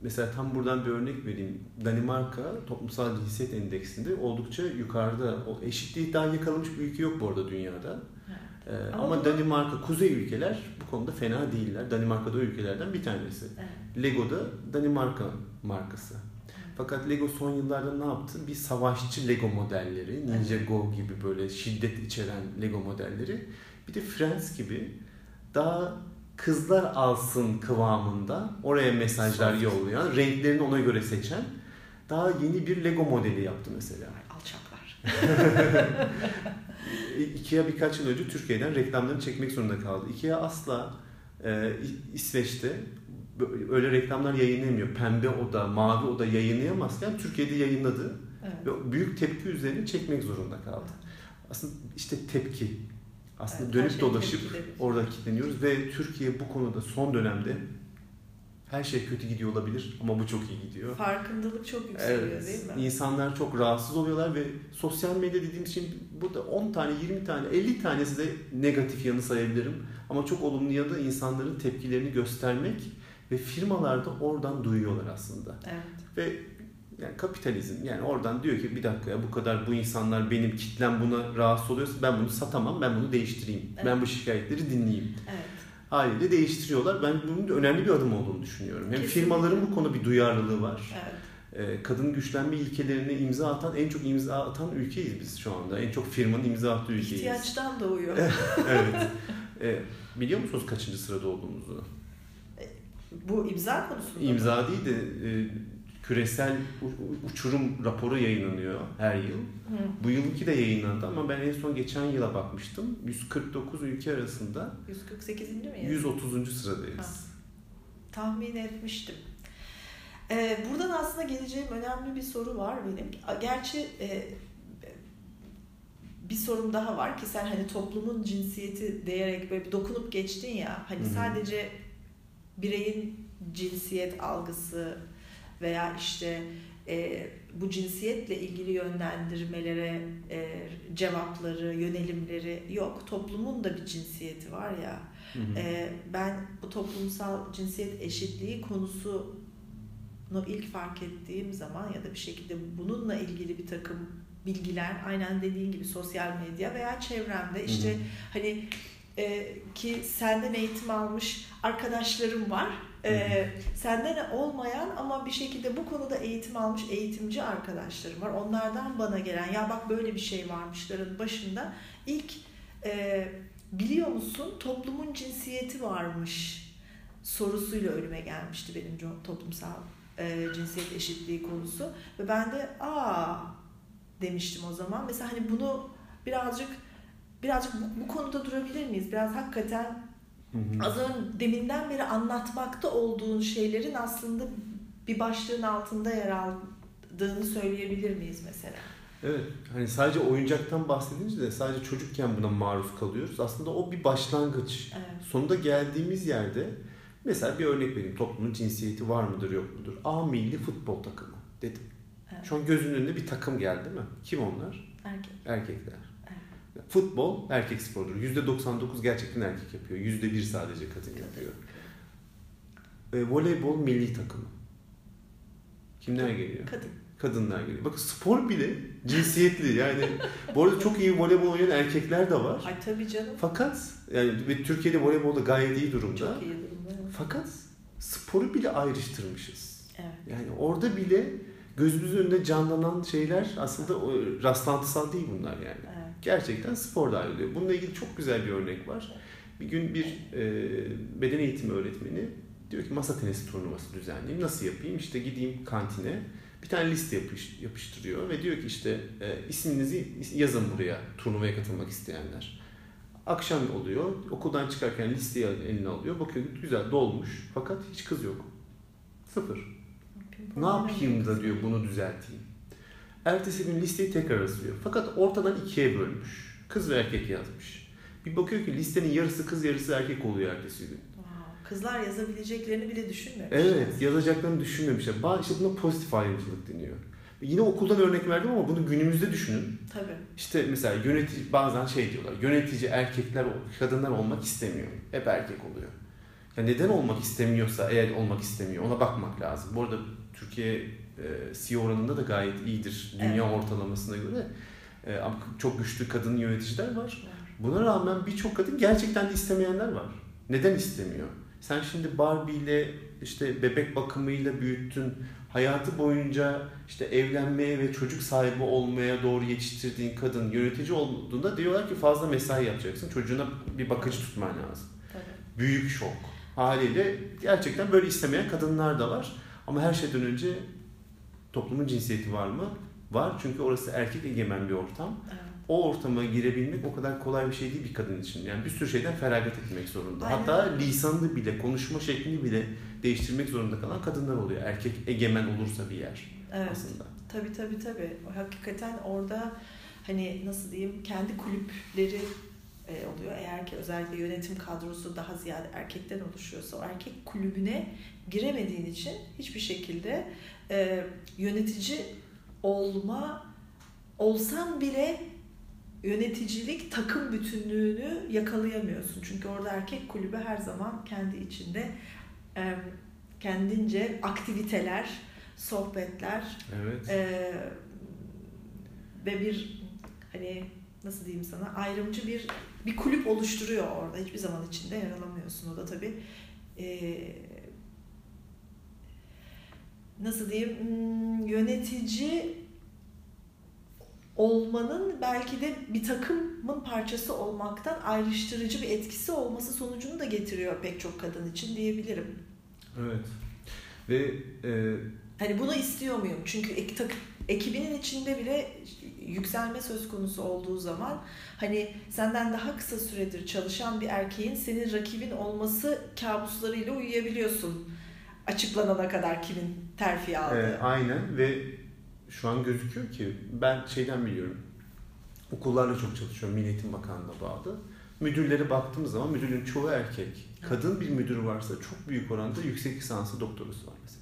mesela tam buradan bir örnek vereyim. Danimarka toplumsal cinsiyet endeksinde oldukça yukarıda. O eşitliği daha yakalamış bir ülke yok bu arada dünyada. Evet. Ee, ama, ama Danimarka, kuzey ülkeler bu konuda fena değiller. Danimarka da ülkelerden bir tanesi. Evet. Lego'da Danimarka markası. Fakat Lego son yıllarda ne yaptı? Bir savaşçı Lego modelleri, Ninja Go gibi böyle şiddet içeren Lego modelleri, bir de Friends gibi daha kızlar alsın kıvamında oraya mesajlar yollayan, renklerini ona göre seçen daha yeni bir Lego modeli yaptı mesela. Alçaklar. [LAUGHS] Ikea birkaç yıl önce Türkiye'den reklamlarını çekmek zorunda kaldı. Ikea asla e, İsveç'te öyle reklamlar yayınlamıyor. Pembe oda, mavi oda yayınlayamazken Türkiye'de yayınladı. Evet. Ve büyük tepki üzerine çekmek zorunda kaldı. Aslında işte tepki. Aslında evet, dönüp şey dolaşıp orada kilitleniyoruz ve Türkiye bu konuda son dönemde her şey kötü gidiyor olabilir ama bu çok iyi gidiyor. Farkındalık çok yükseliyor evet, değil mi? İnsanlar çok rahatsız oluyorlar ve sosyal medya dediğim şey burada 10 tane, 20 tane, 50 tanesi de negatif yanı sayabilirim. Ama çok olumlu yanı da insanların tepkilerini göstermek ve firmalar da oradan duyuyorlar aslında. Evet. Ve yani kapitalizm yani oradan diyor ki bir dakika ya bu kadar bu insanlar benim kitlem buna rahatsız oluyorsa ben bunu satamam ben bunu değiştireyim. Evet. Ben bu şikayetleri dinleyeyim. Evet. Haliyle değiştiriyorlar. Ben bunun önemli bir adım olduğunu düşünüyorum. Hem Kesinlikle. firmaların bu konu bir duyarlılığı var. Evet. Ee, kadın güçlenme ilkelerine imza atan en çok imza atan ülkeyiz biz şu anda. En çok firmanın imza attığı ülkeyiz. İhtiyaçtan doğuyor. [LAUGHS] evet. Ee, biliyor musunuz kaçıncı sırada olduğumuzu? Bu imza konusunda İmza değil de e, küresel uçurum raporu yayınlanıyor her yıl. Hı. Bu yılki de yayınlandı ama ben en son geçen yıla bakmıştım. 149 ülke arasında 148. mi? 130. sıradayız. Ha. Tahmin etmiştim. Ee, buradan aslında geleceğim önemli bir soru var benim. Gerçi e, bir sorum daha var ki sen hani toplumun cinsiyeti diyerek böyle bir dokunup geçtin ya hani Hı-hı. sadece bireyin cinsiyet algısı veya işte e, bu cinsiyetle ilgili yönlendirmelere e, cevapları, yönelimleri yok. Toplumun da bir cinsiyeti var ya. Hı hı. E, ben bu toplumsal cinsiyet eşitliği konusunu ilk fark ettiğim zaman ya da bir şekilde bununla ilgili bir takım bilgiler aynen dediğin gibi sosyal medya veya çevremde işte hı hı. hani e, ki senden eğitim almış arkadaşlarım var. E, senden olmayan ama bir şekilde bu konuda eğitim almış eğitimci arkadaşlarım var. Onlardan bana gelen ya bak böyle bir şey varmışların başında ilk e, biliyor musun toplumun cinsiyeti varmış sorusuyla önüme gelmişti benim toplumsal e, cinsiyet eşitliği konusu ve ben de aa demiştim o zaman. Mesela hani bunu birazcık birazcık bu, bu konuda durabilir miyiz? Biraz hakikaten hı hı. az önce deminden beri anlatmakta olduğun şeylerin aslında bir başlığın altında yer aldığını söyleyebilir miyiz mesela? Evet. Hani sadece oyuncaktan bahsedince de sadece çocukken buna maruz kalıyoruz. Aslında o bir başlangıç. Evet. Sonunda geldiğimiz yerde mesela bir örnek vereyim. Toplumun cinsiyeti var mıdır yok mudur? A milli futbol takımı dedim. Evet. Şu an gözünün önünde bir takım geldi mi? Kim onlar? Erkek. Erkekler. Futbol erkek sporudur. %99 gerçekten erkek yapıyor. %1 sadece kadın yapıyor. E, voleybol milli takımı. Kimler geliyor? Kadın. Kadınlar geliyor. Bakın spor bile cinsiyetli yani. bu arada çok iyi voleybol oynayan erkekler de var. Ay tabii canım. Fakat yani Türkiye'de voleybolda gayet iyi durumda. Çok iyi durumda. Fakat sporu bile ayrıştırmışız. Evet. Yani orada bile gözümüzün önünde canlanan şeyler aslında rastlantısal değil bunlar yani. Evet. Gerçekten spor dahil oluyor. Bununla ilgili çok güzel bir örnek var. Bir gün bir e, beden eğitimi öğretmeni diyor ki masa tenisi turnuvası düzenleyeyim. Nasıl yapayım? İşte gideyim kantine bir tane liste yapış, yapıştırıyor ve diyor ki işte e, isminizi yazın buraya turnuvaya katılmak isteyenler. Akşam oluyor. Okuldan çıkarken listeyi eline alıyor. Bakıyor güzel dolmuş. Fakat hiç kız yok. Sıfır. Ne yapayım da diyor bunu düzelteyim. Ertesi gün listeyi tekrar asıyor. Fakat ortadan ikiye bölmüş. Kız ve erkek yazmış. Bir bakıyor ki listenin yarısı kız yarısı erkek oluyor ertesi gün. Kızlar yazabileceklerini bile düşünmemişler. Evet yazacaklarını düşünmemişler. İşte buna pozitif ayrımcılık deniyor. Yine okuldan örnek verdim ama bunu günümüzde düşünün. Tabii. İşte mesela yönetici bazen şey diyorlar. Yönetici erkekler, kadınlar olmak istemiyor. Hep erkek oluyor. Ya neden olmak istemiyorsa eğer olmak istemiyor ona bakmak lazım. Bu arada Türkiye e, CEO oranında da gayet iyidir dünya evet. ortalamasına göre. E, ama çok güçlü kadın yöneticiler var. Buna rağmen birçok kadın gerçekten de istemeyenler var. Neden istemiyor? Sen şimdi Barbie ile işte bebek bakımıyla büyüttün. Hayatı boyunca işte evlenmeye ve çocuk sahibi olmaya doğru yetiştirdiğin kadın yönetici olduğunda diyorlar ki fazla mesai yapacaksın. Çocuğuna bir bakıcı tutman lazım. Tabii. Büyük şok. Haliyle gerçekten böyle istemeyen kadınlar da var. Ama her şeyden önce toplumun cinsiyeti var mı? Var çünkü orası erkek egemen bir ortam. Evet o ortama girebilmek o kadar kolay bir şey değil bir kadın için. Yani bir sürü şeyden feragat etmek zorunda. Aynen. Hatta lisanını bile, konuşma şeklini bile değiştirmek zorunda kalan kadınlar oluyor. Erkek egemen olursa bir yer evet. aslında. Tabii tabii tabii. Hakikaten orada hani nasıl diyeyim kendi kulüpleri oluyor. Eğer ki özellikle yönetim kadrosu daha ziyade erkekten oluşuyorsa o erkek kulübüne giremediğin için hiçbir şekilde e, yönetici olma olsan bile yöneticilik takım bütünlüğünü yakalayamıyorsun. Çünkü orada erkek kulübü her zaman kendi içinde kendince aktiviteler, sohbetler evet. e, ve bir hani nasıl diyeyim sana ayrımcı bir bir kulüp oluşturuyor orada. Hiçbir zaman içinde yer alamıyorsun. O da tabii e, nasıl diyeyim hmm, yönetici olmanın belki de bir takımın parçası olmaktan ayrıştırıcı bir etkisi olması sonucunu da getiriyor pek çok kadın için diyebilirim. Evet. Ve e... hani bunu istiyor muyum? Çünkü ek, ekibinin içinde bile yükselme söz konusu olduğu zaman hani senden daha kısa süredir çalışan bir erkeğin senin rakibin olması kabuslarıyla uyuyabiliyorsun. Açıklanana kadar kimin terfi aldığı. E, aynen ve şu an gözüküyor ki ben şeyden biliyorum. Okullarla çok çalışıyorum. Milli Eğitim Bakanlığı'na bağlı. Müdürlere baktığımız zaman müdürün çoğu erkek. Kadın bir müdür varsa çok büyük oranda yüksek lisanslı doktorusu var mesela.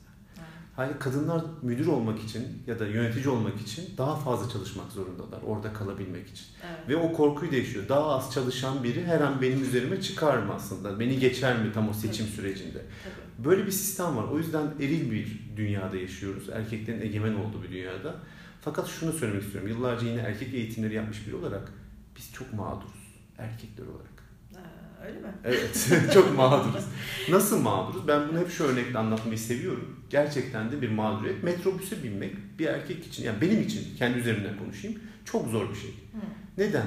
Hani kadınlar müdür olmak için ya da yönetici olmak için daha fazla çalışmak zorundalar orada kalabilmek için. Evet. Ve o korkuyu değişiyor. Daha az çalışan biri her an benim üzerime çıkar mı aslında? Beni geçer mi tam o seçim Tabii. sürecinde? Tabii. Böyle bir sistem var. O yüzden eril bir dünyada yaşıyoruz. Erkeklerin egemen olduğu bir dünyada. Fakat şunu söylemek istiyorum. Yıllarca yine erkek eğitimleri yapmış biri olarak biz çok mağduruz. Erkekler olarak. Öyle mi? Evet. [LAUGHS] çok mağduruz. Nasıl mağduruz? Ben bunu hep şu örnekle anlatmayı seviyorum. Gerçekten de bir mağduriyet. Metrobüse binmek bir erkek için, yani benim için kendi üzerimden konuşayım. Çok zor bir şey. Hı. Neden?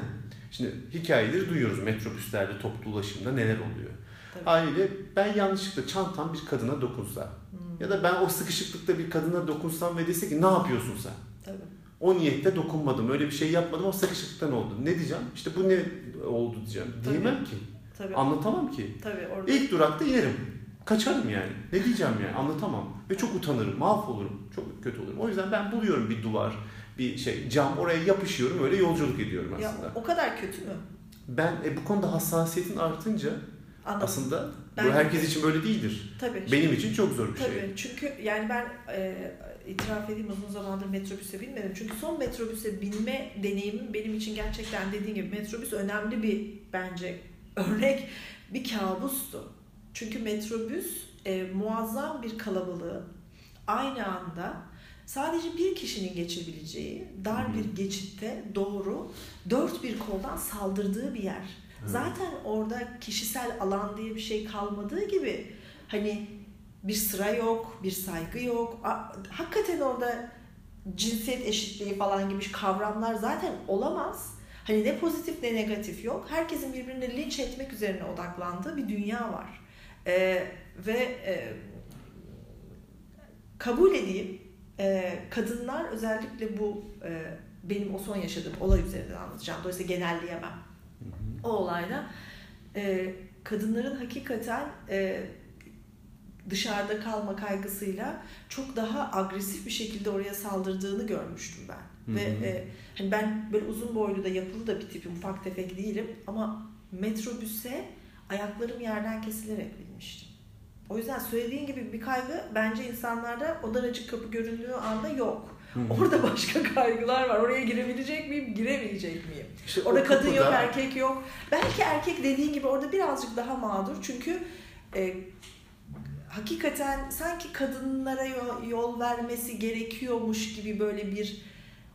Şimdi hikayeleri duyuyoruz metrobüslerde, toplu ulaşımda neler oluyor. Tabii. Haliyle ben yanlışlıkla çantam bir kadına dokunsa hmm. ya da ben o sıkışıklıkta bir kadına dokunsam ve dese ki ne yapıyorsun sen? Tabii. O niyette dokunmadım. Öyle bir şey yapmadım. O sıkışıklıktan oldu. Ne diyeceğim? İşte bu ne oldu diyeceğim. Tabii. Diyemem ki. Tabii. Anlatamam ki. Tabii, orada... İlk durakta inerim. Kaçarım yani. Ne diyeceğim yani? Anlatamam. Ve çok utanırım. Mahvolurum. Çok kötü olurum. O yüzden ben buluyorum bir duvar, bir şey, cam oraya yapışıyorum. Öyle yolculuk ediyorum aslında. Ya, o kadar kötü mü? Ben e, bu konuda hassasiyetin artınca Anladım. Aslında ben, bu herkes için böyle değildir. Tabii. Benim şimdi, için çok zor bir tabii, şey. Tabii. Çünkü yani ben e, itiraf edeyim uzun zamandır metrobüse binmedim. Çünkü son metrobüse binme deneyimim benim için gerçekten dediğim gibi metrobüs önemli bir bence örnek bir kabustu. Çünkü metrobüs e, muazzam bir kalabalığı aynı anda sadece bir kişinin geçebileceği dar bir geçitte doğru dört bir koldan saldırdığı bir yer. Zaten orada kişisel alan diye bir şey kalmadığı gibi hani bir sıra yok, bir saygı yok. Hakikaten orada cinsiyet eşitliği falan gibi kavramlar zaten olamaz. Hani ne pozitif ne negatif yok. Herkesin birbirini linç etmek üzerine odaklandığı bir dünya var. Ee, ve e, kabul edeyim e, kadınlar özellikle bu e, benim o son yaşadığım olay üzerinden anlatacağım. Dolayısıyla genelleyemem o olayda e, kadınların hakikaten e, dışarıda kalma kaygısıyla çok daha agresif bir şekilde oraya saldırdığını görmüştüm ben. Hı hı. Ve e, hani ben böyle uzun boylu da yapılı da bir tipim, ufak tefek değilim ama metrobüse ayaklarım yerden kesilerek binmiştim. O yüzden söylediğin gibi bir kaygı bence insanlarda o daracık kapı göründüğü anda yok. Orada başka kaygılar var. Oraya girebilecek miyim, giremeyecek miyim? İşte orada kadın yok, erkek yok. Belki erkek dediğin gibi orada birazcık daha mağdur. Çünkü e, hakikaten sanki kadınlara yol, yol vermesi gerekiyormuş gibi böyle bir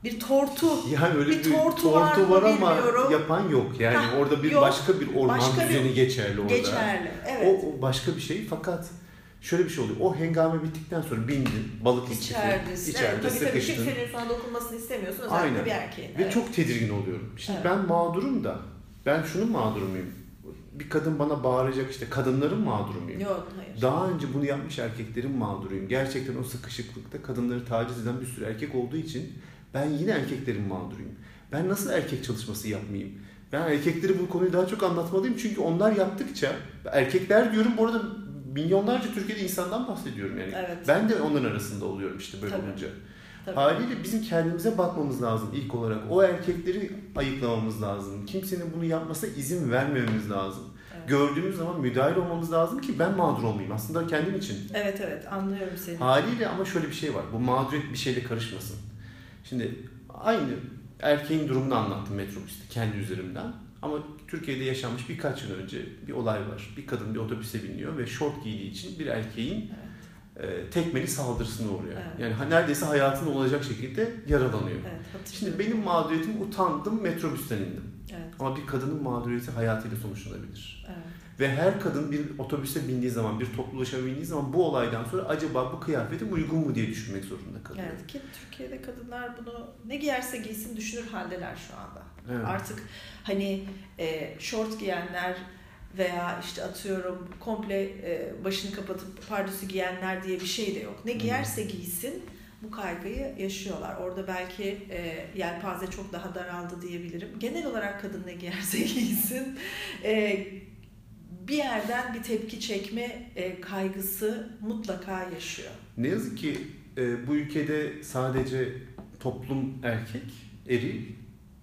bir tortu [LAUGHS] yani öyle bir, bir tortu, tortu var, var ama bilmiyorum. yapan yok yani ha, orada bir yok. başka bir orman başka düzeni bir, geçerli orada geçerli evet o, o başka bir şey fakat şöyle bir şey oluyor. O hengame bittikten sonra bindin, balık içeride, içeride evet, tabii, sıkıştın. Tabii kimsenin sana dokunmasını istemiyorsun özellikle Aynen. bir erkeğin. Ve evet. çok tedirgin oluyorum. Şimdi evet. ben mağdurum da, ben şunun mağduru muyum? Bir kadın bana bağıracak işte kadınların mağduru muyum? Yok hayır. Daha önce bunu yapmış erkeklerin mağduruyum. Gerçekten o sıkışıklıkta kadınları taciz eden bir sürü erkek olduğu için ben yine erkeklerin mağduruyum. Ben nasıl erkek çalışması yapmayayım? Ben erkekleri bu konuyu daha çok anlatmalıyım çünkü onlar yaptıkça erkekler diyorum bu arada milyonlarca Türkiye'de insandan bahsediyorum yani. Evet. Ben de onların arasında oluyorum işte böyle Tabii. olunca. Tabii. Haliyle bizim kendimize bakmamız lazım ilk olarak. O erkekleri ayıklamamız lazım. Kimsenin bunu yapmasına izin vermememiz lazım. Evet. Gördüğümüz zaman müdahil olmamız lazım ki ben mağdur olmayayım. Aslında kendim için. Evet evet anlıyorum seni. Haliyle ama şöyle bir şey var. Bu mağduriyet bir şeyle karışmasın. Şimdi aynı erkeğin durumunu anlattım metrobüste kendi üzerimden. Ama Türkiye'de yaşanmış birkaç yıl önce bir olay var. Bir kadın bir otobüse biniyor ve şort giydiği için bir erkeğin evet. e, tekmeli saldırısına uğruyor. Evet. Yani neredeyse hayatında olacak şekilde yaralanıyor. Evet, Şimdi benim mağduriyetim utandım metrobüsten indim. Evet. Ama bir kadının mağduriyeti hayatıyla sonuçlanabilir. Evet. Ve her kadın bir otobüse bindiği zaman, bir toplu ulaşıma bindiği zaman bu olaydan sonra acaba bu kıyafetim uygun mu diye düşünmek zorunda kalıyor. Evet ki Türkiye'de kadınlar bunu ne giyerse giysin düşünür haldeler şu anda. Evet. Artık hani e, şort giyenler veya işte atıyorum komple e, başını kapatıp pardüsü giyenler diye bir şey de yok. Ne giyerse giysin bu kaygıyı yaşıyorlar. Orada belki e, yelpaze çok daha daraldı diyebilirim. Genel olarak kadın ne giyerse [LAUGHS] giysin e, bir yerden bir tepki çekme e, kaygısı mutlaka yaşıyor. Ne yazık ki e, bu ülkede sadece toplum erkek, eril,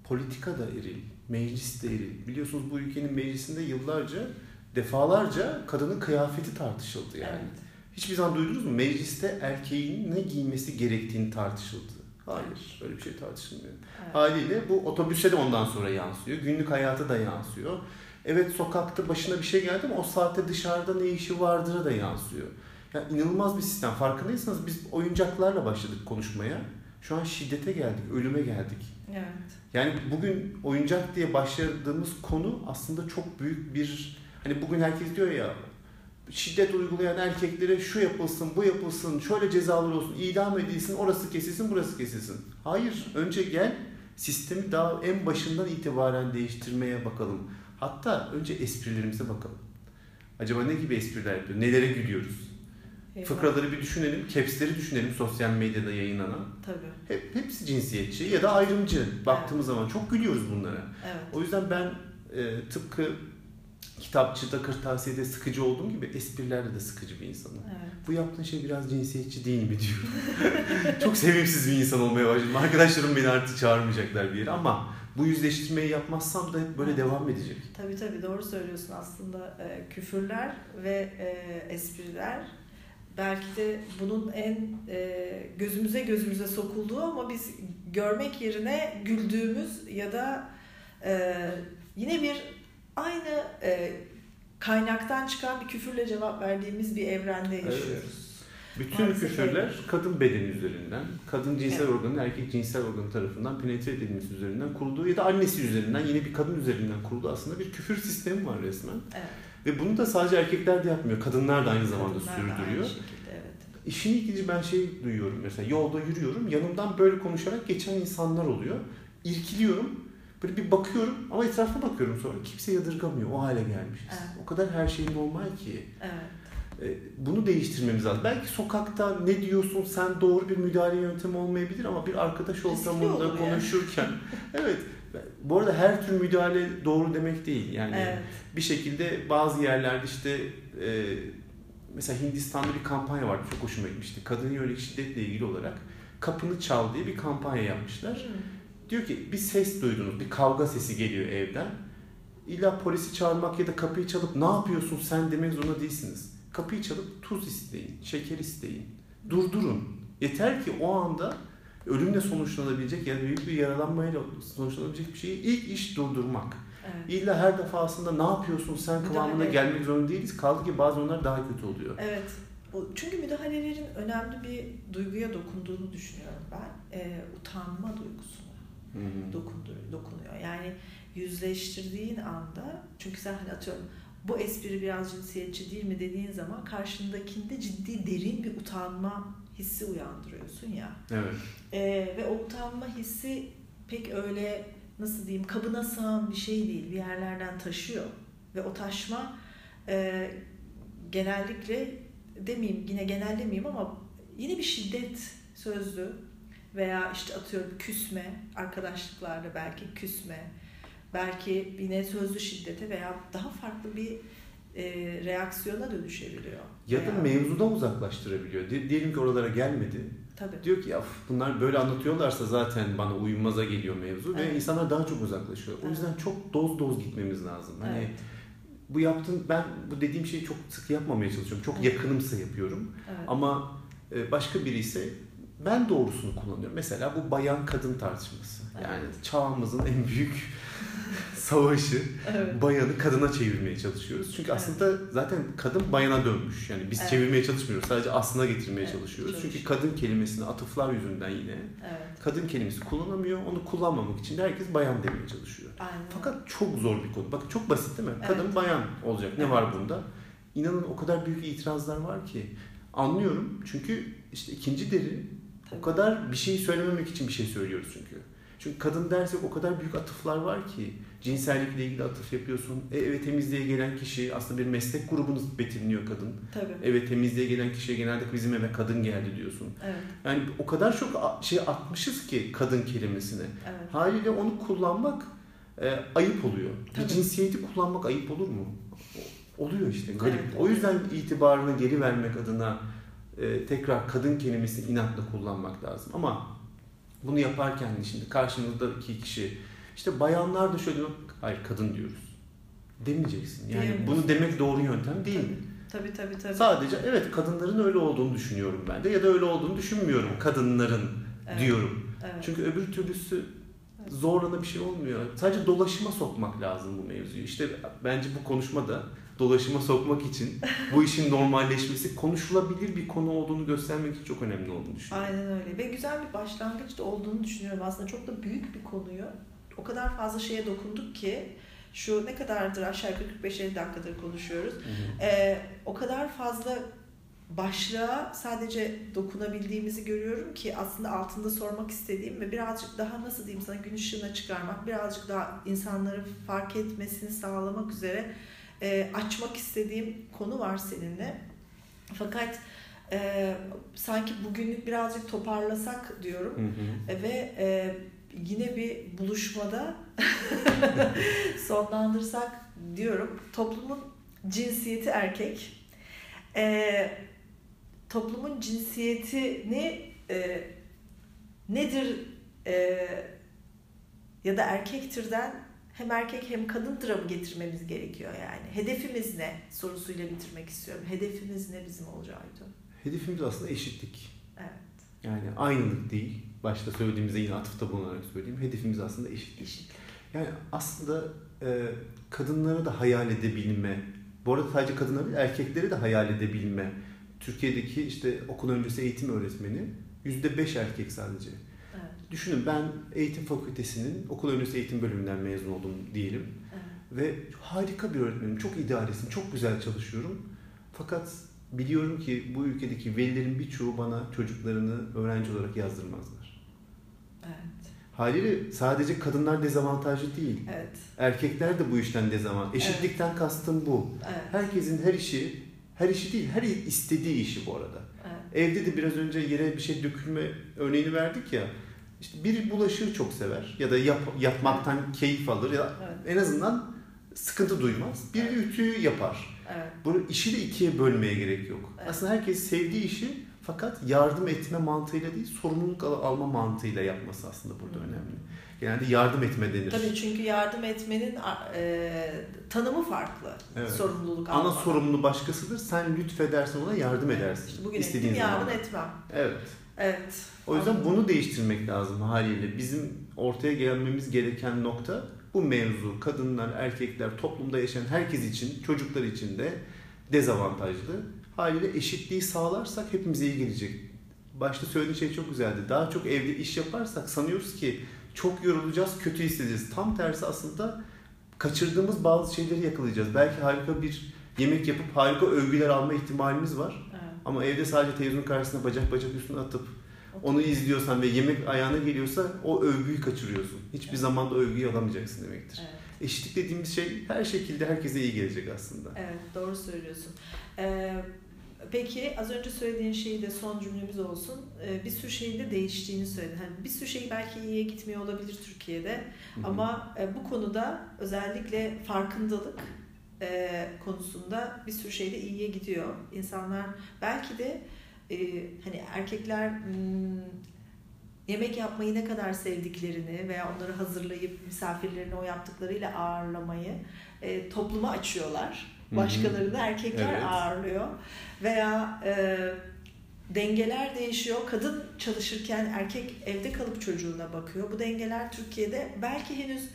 politika da eril, meclis de eril. Biliyorsunuz bu ülkenin meclisinde yıllarca, defalarca kadının kıyafeti tartışıldı yani. Evet. Hiçbir zaman duydunuz mu? Mecliste erkeğin ne giymesi gerektiğini tartışıldı. Hayır, öyle bir şey tartışılmıyor. Evet. Haliyle bu otobüse de ondan sonra yansıyor, günlük hayata da yansıyor. Evet sokakta başına bir şey geldi ama o saatte dışarıda ne işi vardığına da yansıyor. Yani inanılmaz bir sistem. Farkındaysanız biz oyuncaklarla başladık konuşmaya. Şu an şiddete geldik, ölüme geldik. Evet. Yani bugün oyuncak diye başladığımız konu aslında çok büyük bir hani bugün herkes diyor ya şiddet uygulayan erkeklere şu yapılsın, bu yapılsın, şöyle cezalar olsun, idam edilsin, orası kesilsin, burası kesilsin. Hayır, önce gel sistemi daha en başından itibaren değiştirmeye bakalım. Hatta önce esprilerimize bakalım. Acaba ne gibi espriler yapıyor? Nelere gülüyoruz? Eyvallah. Fıkraları bir düşünelim, capsleri düşünelim sosyal medyada yayınlanan. Tabii. Hep, hepsi cinsiyetçi ya da ayrımcı baktığımız evet. zaman çok gülüyoruz bunlara. Evet. O yüzden ben e, tıpkı kitapçıda, kırtasiyede sıkıcı olduğum gibi esprilerde de sıkıcı bir insanım. Evet. Bu yaptığın şey biraz cinsiyetçi değil mi diyorum. [LAUGHS] çok sevimsiz bir insan olmaya başladım. Arkadaşlarım beni artık çağırmayacaklar bir yere ama bu yüzleştirmeyi yapmazsam da hep böyle devam edecek. Tabii tabii doğru söylüyorsun aslında. E, küfürler ve e, espriler belki de bunun en e, gözümüze gözümüze sokulduğu ama biz görmek yerine güldüğümüz ya da e, yine bir aynı e, kaynaktan çıkan bir küfürle cevap verdiğimiz bir evrende yaşıyoruz. Evet. Bütün Maalesef küfürler öyle. kadın bedeni üzerinden, kadın cinsel evet. organı, erkek cinsel organı tarafından penetre edilmesi üzerinden kurulduğu ya da annesi üzerinden, yine bir kadın üzerinden kurulduğu aslında bir küfür sistemi var resmen. Evet. Ve bunu da sadece erkekler de yapmıyor, kadınlar da aynı zamanda kadınlar sürdürüyor. Da şekilde, evet. İşin ilginci ben şey duyuyorum mesela yolda yürüyorum, yanımdan böyle konuşarak geçen insanlar oluyor. İrkiliyorum, böyle bir bakıyorum ama etrafa bakıyorum sonra kimse yadırgamıyor, o hale gelmişiz. Evet. O kadar her şey normal ki. Evet. E, bunu değiştirmemiz lazım. Belki sokakta ne diyorsun sen doğru bir müdahale yöntemi olmayabilir ama bir arkadaş ortamında konuşurken [LAUGHS] evet bu arada her tür müdahale doğru demek değil. Yani evet. bir şekilde bazı yerlerde işte e, mesela Hindistan'da bir kampanya vardı çok hoşuma gitmişti. Kadın yönelik şiddetle ilgili olarak kapını çal diye bir kampanya yapmışlar. Hmm. Diyor ki bir ses duydunuz, bir kavga sesi geliyor evden. İlla polisi çağırmak ya da kapıyı çalıp ne yapıyorsun sen demek zorunda değilsiniz Kapıyı çalıp tuz isteyin, şeker isteyin. Durdurun. Yeter ki o anda ölümle sonuçlanabilecek ya da büyük bir yaralanmayla sonuçlanabilecek bir şeyi ilk iş durdurmak. Evet. İlla her defasında ne yapıyorsun sen kıvamına gelmek zorunda değiliz. Kaldı ki bazen onlar daha kötü oluyor. Evet. Çünkü müdahalelerin önemli bir duyguya dokunduğunu düşünüyorum ben. Ee, utanma duygusuna hı dokundur, dokunuyor. Yani yüzleştirdiğin anda çünkü sen hani atıyorum bu espri biraz cinsiyetçi değil mi dediğin zaman karşındakinde ciddi derin bir utanma hissi uyandırıyorsun ya. Evet. Ee, ve o utanma hissi pek öyle nasıl diyeyim kabına sığan bir şey değil. Bir yerlerden taşıyor. Ve o taşma e, genellikle demeyeyim yine genel demeyeyim ama yine bir şiddet sözlü veya işte atıyorum küsme arkadaşlıklarda belki küsme belki yine sözlü şiddete veya daha farklı bir e, reaksiyona dönüşebiliyor. Ya veya... da mevzudan uzaklaştırabiliyor. Diyelim ki oralara gelmedi. Tabii. Diyor ki ya bunlar böyle anlatıyorlarsa zaten bana uyumaza geliyor mevzu evet. ve insanlar daha çok uzaklaşıyor. O yüzden çok doz doz gitmemiz lazım. Hani evet. bu yaptığım ben bu dediğim şeyi çok sık yapmamaya çalışıyorum. Çok evet. yakınımsa yapıyorum. Evet. Ama e, başka biri ise ben doğrusunu kullanıyorum. Mesela bu bayan kadın tartışması. Yani evet. çağımızın en büyük [LAUGHS] savaşı evet. bayanı kadına çevirmeye çalışıyoruz. Çünkü evet. aslında zaten kadın bayana dönmüş. Yani biz evet. çevirmeye çalışmıyoruz. Sadece aslına getirmeye evet. çalışıyoruz. Çünkü kadın kelimesini atıflar yüzünden yine evet. kadın kelimesi kullanamıyor. Onu kullanmamak için de herkes bayan demeye çalışıyor. Aynen. Fakat çok zor bir konu. Bakın çok basit değil mi? Evet. Kadın bayan olacak. Ne evet. var bunda? İnanın o kadar büyük itirazlar var ki. Anlıyorum. Çünkü işte ikinci deri o kadar bir şey söylememek için bir şey söylüyoruz çünkü. Çünkü kadın dersek o kadar büyük atıflar var ki cinsellikle ilgili atıf yapıyorsun. E, eve temizliğe gelen kişi aslında bir meslek grubunu betimliyor kadın. Tabii. Eve temizliğe gelen kişiye genelde bizim eve kadın geldi diyorsun. Evet. Yani o kadar çok şey atmışız ki kadın kelimesine. Evet. Haliyle onu kullanmak e, ayıp oluyor. Tabii. Bir cinsiyeti kullanmak ayıp olur mu? Oluyor işte garip. Evet, o yüzden itibarını geri vermek adına e, tekrar kadın kelimesini inatla kullanmak lazım. Ama bunu yaparken şimdi karşımızdaki kişi işte bayanlar da şöyle hayır kadın diyoruz. Demeyeceksin. Yani Diyemiyorsun. bunu demek doğru yöntem değil. Tabii tabii tabii. Sadece evet kadınların öyle olduğunu düşünüyorum ben de ya da öyle olduğunu düşünmüyorum kadınların evet. diyorum. Evet. Çünkü öbür türlüsü zorlana bir şey olmuyor. Sadece dolaşıma sokmak lazım bu mevzuyu. İşte bence bu konuşmada dolaşıma sokmak için bu işin normalleşmesi konuşulabilir bir konu olduğunu göstermek için çok önemli olduğunu düşünüyorum. Aynen öyle ve güzel bir başlangıç da olduğunu düşünüyorum. Aslında çok da büyük bir konuyu o kadar fazla şeye dokunduk ki şu ne kadardır aşağı yukarı 45-50 dakikadır konuşuyoruz. Hı hı. Ee, o kadar fazla başlığa sadece dokunabildiğimizi görüyorum ki aslında altında sormak istediğim ve birazcık daha nasıl diyeyim sana gün ışığına çıkarmak, birazcık daha insanları fark etmesini sağlamak üzere e, açmak istediğim konu var seninle. Fakat e, sanki bugünlük birazcık toparlasak diyorum hı hı. ve e, yine bir buluşmada [LAUGHS] sonlandırsak diyorum. Toplumun cinsiyeti erkek. E, toplumun cinsiyetini e, nedir e, ya da erkektirden hem erkek hem kadındıra mı getirmemiz gerekiyor yani? Hedefimiz ne sorusuyla bitirmek istiyorum. Hedefimiz ne bizim olacağı? Hedefimiz aslında eşitlik. Evet. Yani aynılık değil. Başta söylediğimizde yine atıfta bulunarak söyleyeyim. Hedefimiz aslında eşitlik. Eşitlik. Yani aslında e, kadınları da hayal edebilme, bu arada sadece kadınları değil, erkekleri de hayal edebilme. Türkiye'deki işte okul öncesi eğitim öğretmeni yüzde beş erkek sadece. Düşünün ben eğitim fakültesinin okul öncesi eğitim bölümünden mezun oldum diyelim. Evet. Ve harika bir öğretmenim, çok idealistim, çok güzel çalışıyorum. Fakat biliyorum ki bu ülkedeki velilerin birçoğu bana çocuklarını öğrenci olarak yazdırmazlar. Evet. Haliyle sadece kadınlar dezavantajlı değil. Evet. Erkekler de bu işten dezavantajlı. Eşitlikten evet. kastım bu. Evet. Herkesin her işi, her işi değil, her istediği işi bu arada. Evet. Evde de biraz önce yere bir şey dökülme örneğini verdik ya. İşte biri bulaşığı çok sever ya da yap, yapmaktan keyif alır ya evet. en azından sıkıntı duymaz. Biri evet. ütüyü yapar. Evet. Bu işi de ikiye bölmeye gerek yok. Evet. Aslında herkes sevdiği işi fakat yardım etme mantığıyla değil, sorumluluk alma mantığıyla yapması aslında burada hmm. önemli. Genelde yardım etme denir. Tabii çünkü yardım etmenin e, tanımı farklı. Evet. Sorumluluk alma. Ana sorumlu başkasıdır. Sen lütfedersin ona yardım edersin. İşte bugün İstediğin ettim, yarın etmem. Evet. Evet. O yüzden Anladım. bunu değiştirmek lazım haliyle. Bizim ortaya gelmemiz gereken nokta bu mevzu. Kadınlar, erkekler, toplumda yaşayan herkes için, çocuklar için de dezavantajlı. Haliyle eşitliği sağlarsak hepimize iyi gelecek. Başta söylediğin şey çok güzeldi. Daha çok evde iş yaparsak sanıyoruz ki çok yorulacağız, kötü hissedeceğiz. Tam tersi aslında kaçırdığımız bazı şeyleri yakalayacağız. Belki harika bir yemek yapıp harika övgüler alma ihtimalimiz var. Evet. Ama evde sadece televizyonun karşısına bacak bacak üstüne atıp onu izliyorsan ve yemek ayağına geliyorsa o övgüyü kaçırıyorsun. Hiçbir evet. zaman da övgüyü alamayacaksın demektir. Evet. Eşitlik dediğimiz şey her şekilde herkese iyi gelecek aslında. Evet doğru söylüyorsun. Ee, peki az önce söylediğin şeyi de son cümlemiz olsun. Ee, bir sürü şeyin de değiştiğini söyledin. Hani bir sürü şey belki iyiye gitmiyor olabilir Türkiye'de. Hı-hı. Ama e, bu konuda özellikle farkındalık e, konusunda bir sürü şeyde iyiye gidiyor. İnsanlar belki de e, hani erkekler hmm, yemek yapmayı ne kadar sevdiklerini veya onları hazırlayıp misafirlerini o yaptıklarıyla ağırlamayı e, topluma açıyorlar. Başkalarını erkekler evet. ağırlıyor veya e, dengeler değişiyor. Kadın çalışırken erkek evde kalıp çocuğuna bakıyor. Bu dengeler Türkiye'de belki henüz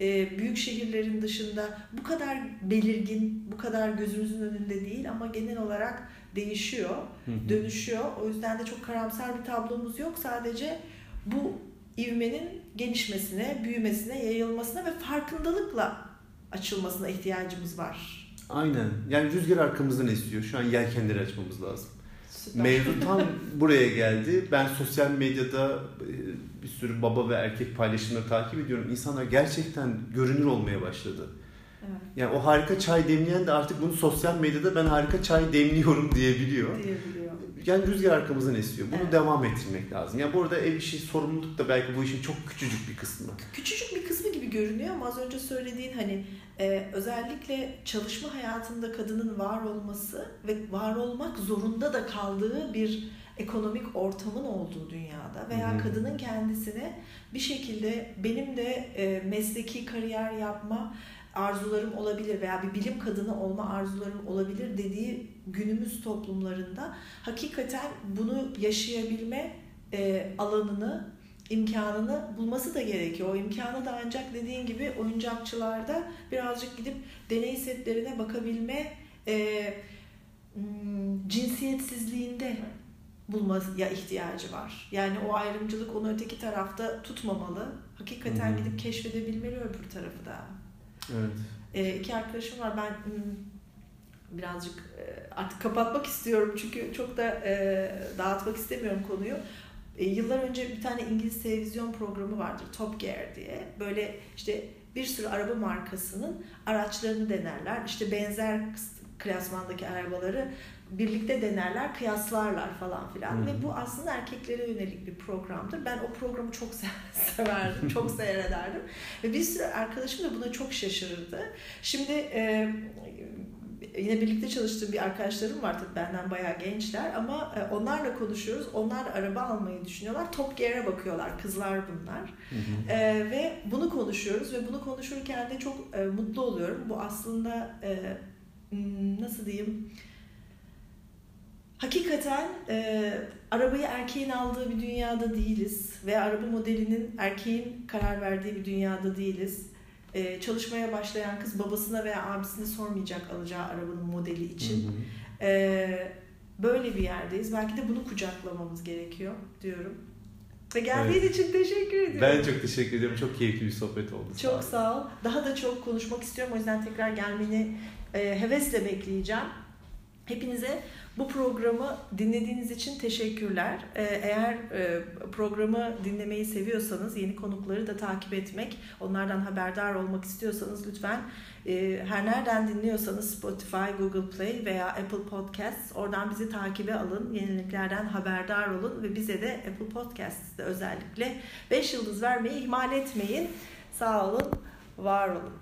e, büyük şehirlerin dışında bu kadar belirgin, bu kadar gözümüzün önünde değil ama genel olarak değişiyor, hı hı. dönüşüyor. O yüzden de çok karamsar bir tablomuz yok. Sadece bu ivmenin gelişmesine, büyümesine, yayılmasına ve farkındalıkla açılmasına ihtiyacımız var. Aynen. Yani rüzgar arkamızdan esiyor. Şu an yelkenleri açmamız lazım. Süper. Mevzu tam [LAUGHS] buraya geldi. Ben sosyal medyada e, bir sürü baba ve erkek paylaşımları takip ediyorum. İnsanlar gerçekten görünür olmaya başladı. Evet. Yani o harika çay demleyen de artık bunu sosyal medyada ben harika çay demliyorum diyebiliyor. Diyebiliyor. Yani rüzgar arkamızdan esiyor. Bunu evet. devam ettirmek lazım. Yani burada ev işi sorumluluk da belki bu işin çok küçücük bir kısmı. Küçücük bir kısmı gibi görünüyor ama az önce söylediğin hani e, özellikle çalışma hayatında kadının var olması ve var olmak zorunda da kaldığı bir ekonomik ortamın olduğu dünyada veya hmm. kadının kendisine bir şekilde benim de e, mesleki kariyer yapma arzularım olabilir veya bir bilim kadını olma arzularım olabilir dediği günümüz toplumlarında hakikaten bunu yaşayabilme e, alanını, imkanını bulması da gerekiyor. O imkanı da ancak dediğin gibi oyuncakçılarda birazcık gidip deney setlerine bakabilme e, cinsiyetsizliğinde bulmaya ihtiyacı var. Yani o ayrımcılık onu öteki tarafta tutmamalı. Hakikaten Hı-hı. gidip keşfedebilmeli öbür tarafı da. Evet. E, iki arkadaşım var. Ben hmm, birazcık e, artık kapatmak istiyorum çünkü çok da e, dağıtmak istemiyorum konuyu. E, yıllar önce bir tane İngiliz televizyon programı vardır Top Gear diye. Böyle işte bir sürü araba markasının araçlarını denerler. İşte benzer klasmandaki arabaları birlikte denerler, kıyaslarlar falan filan. Hmm. Ve bu aslında erkeklere yönelik bir programdır. Ben o programı çok [LAUGHS] severdim, çok [LAUGHS] seyrederdim. Ve bir sürü arkadaşım da buna çok şaşırırdı. Şimdi e, yine birlikte çalıştığım bir arkadaşlarım var tabii benden bayağı gençler ama e, onlarla konuşuyoruz. Onlar araba almayı düşünüyorlar. Top Gear'e bakıyorlar. Kızlar bunlar. Hı hı. E, ve bunu konuşuyoruz ve bunu konuşurken de çok e, mutlu oluyorum. Bu aslında e, nasıl diyeyim hakikaten e, arabayı erkeğin aldığı bir dünyada değiliz ve araba modelinin erkeğin karar verdiği bir dünyada değiliz. E, çalışmaya başlayan kız babasına veya abisine sormayacak alacağı arabanın modeli için. Hı hı. E, böyle bir yerdeyiz. Belki de bunu kucaklamamız gerekiyor diyorum. Ve geldiğin evet. için teşekkür ediyorum. Ben çok teşekkür ediyorum. Çok keyifli bir sohbet oldu. Çok sağ ol. Daha da çok konuşmak istiyorum. O yüzden tekrar gelmeni e, hevesle bekleyeceğim. Hepinize bu programı dinlediğiniz için teşekkürler. Ee, eğer e, programı dinlemeyi seviyorsanız yeni konukları da takip etmek, onlardan haberdar olmak istiyorsanız lütfen e, her nereden dinliyorsanız Spotify, Google Play veya Apple Podcasts oradan bizi takibe alın. Yeniliklerden haberdar olun ve bize de Apple Podcasts'te özellikle 5 yıldız vermeyi ihmal etmeyin. Sağ olun, var olun.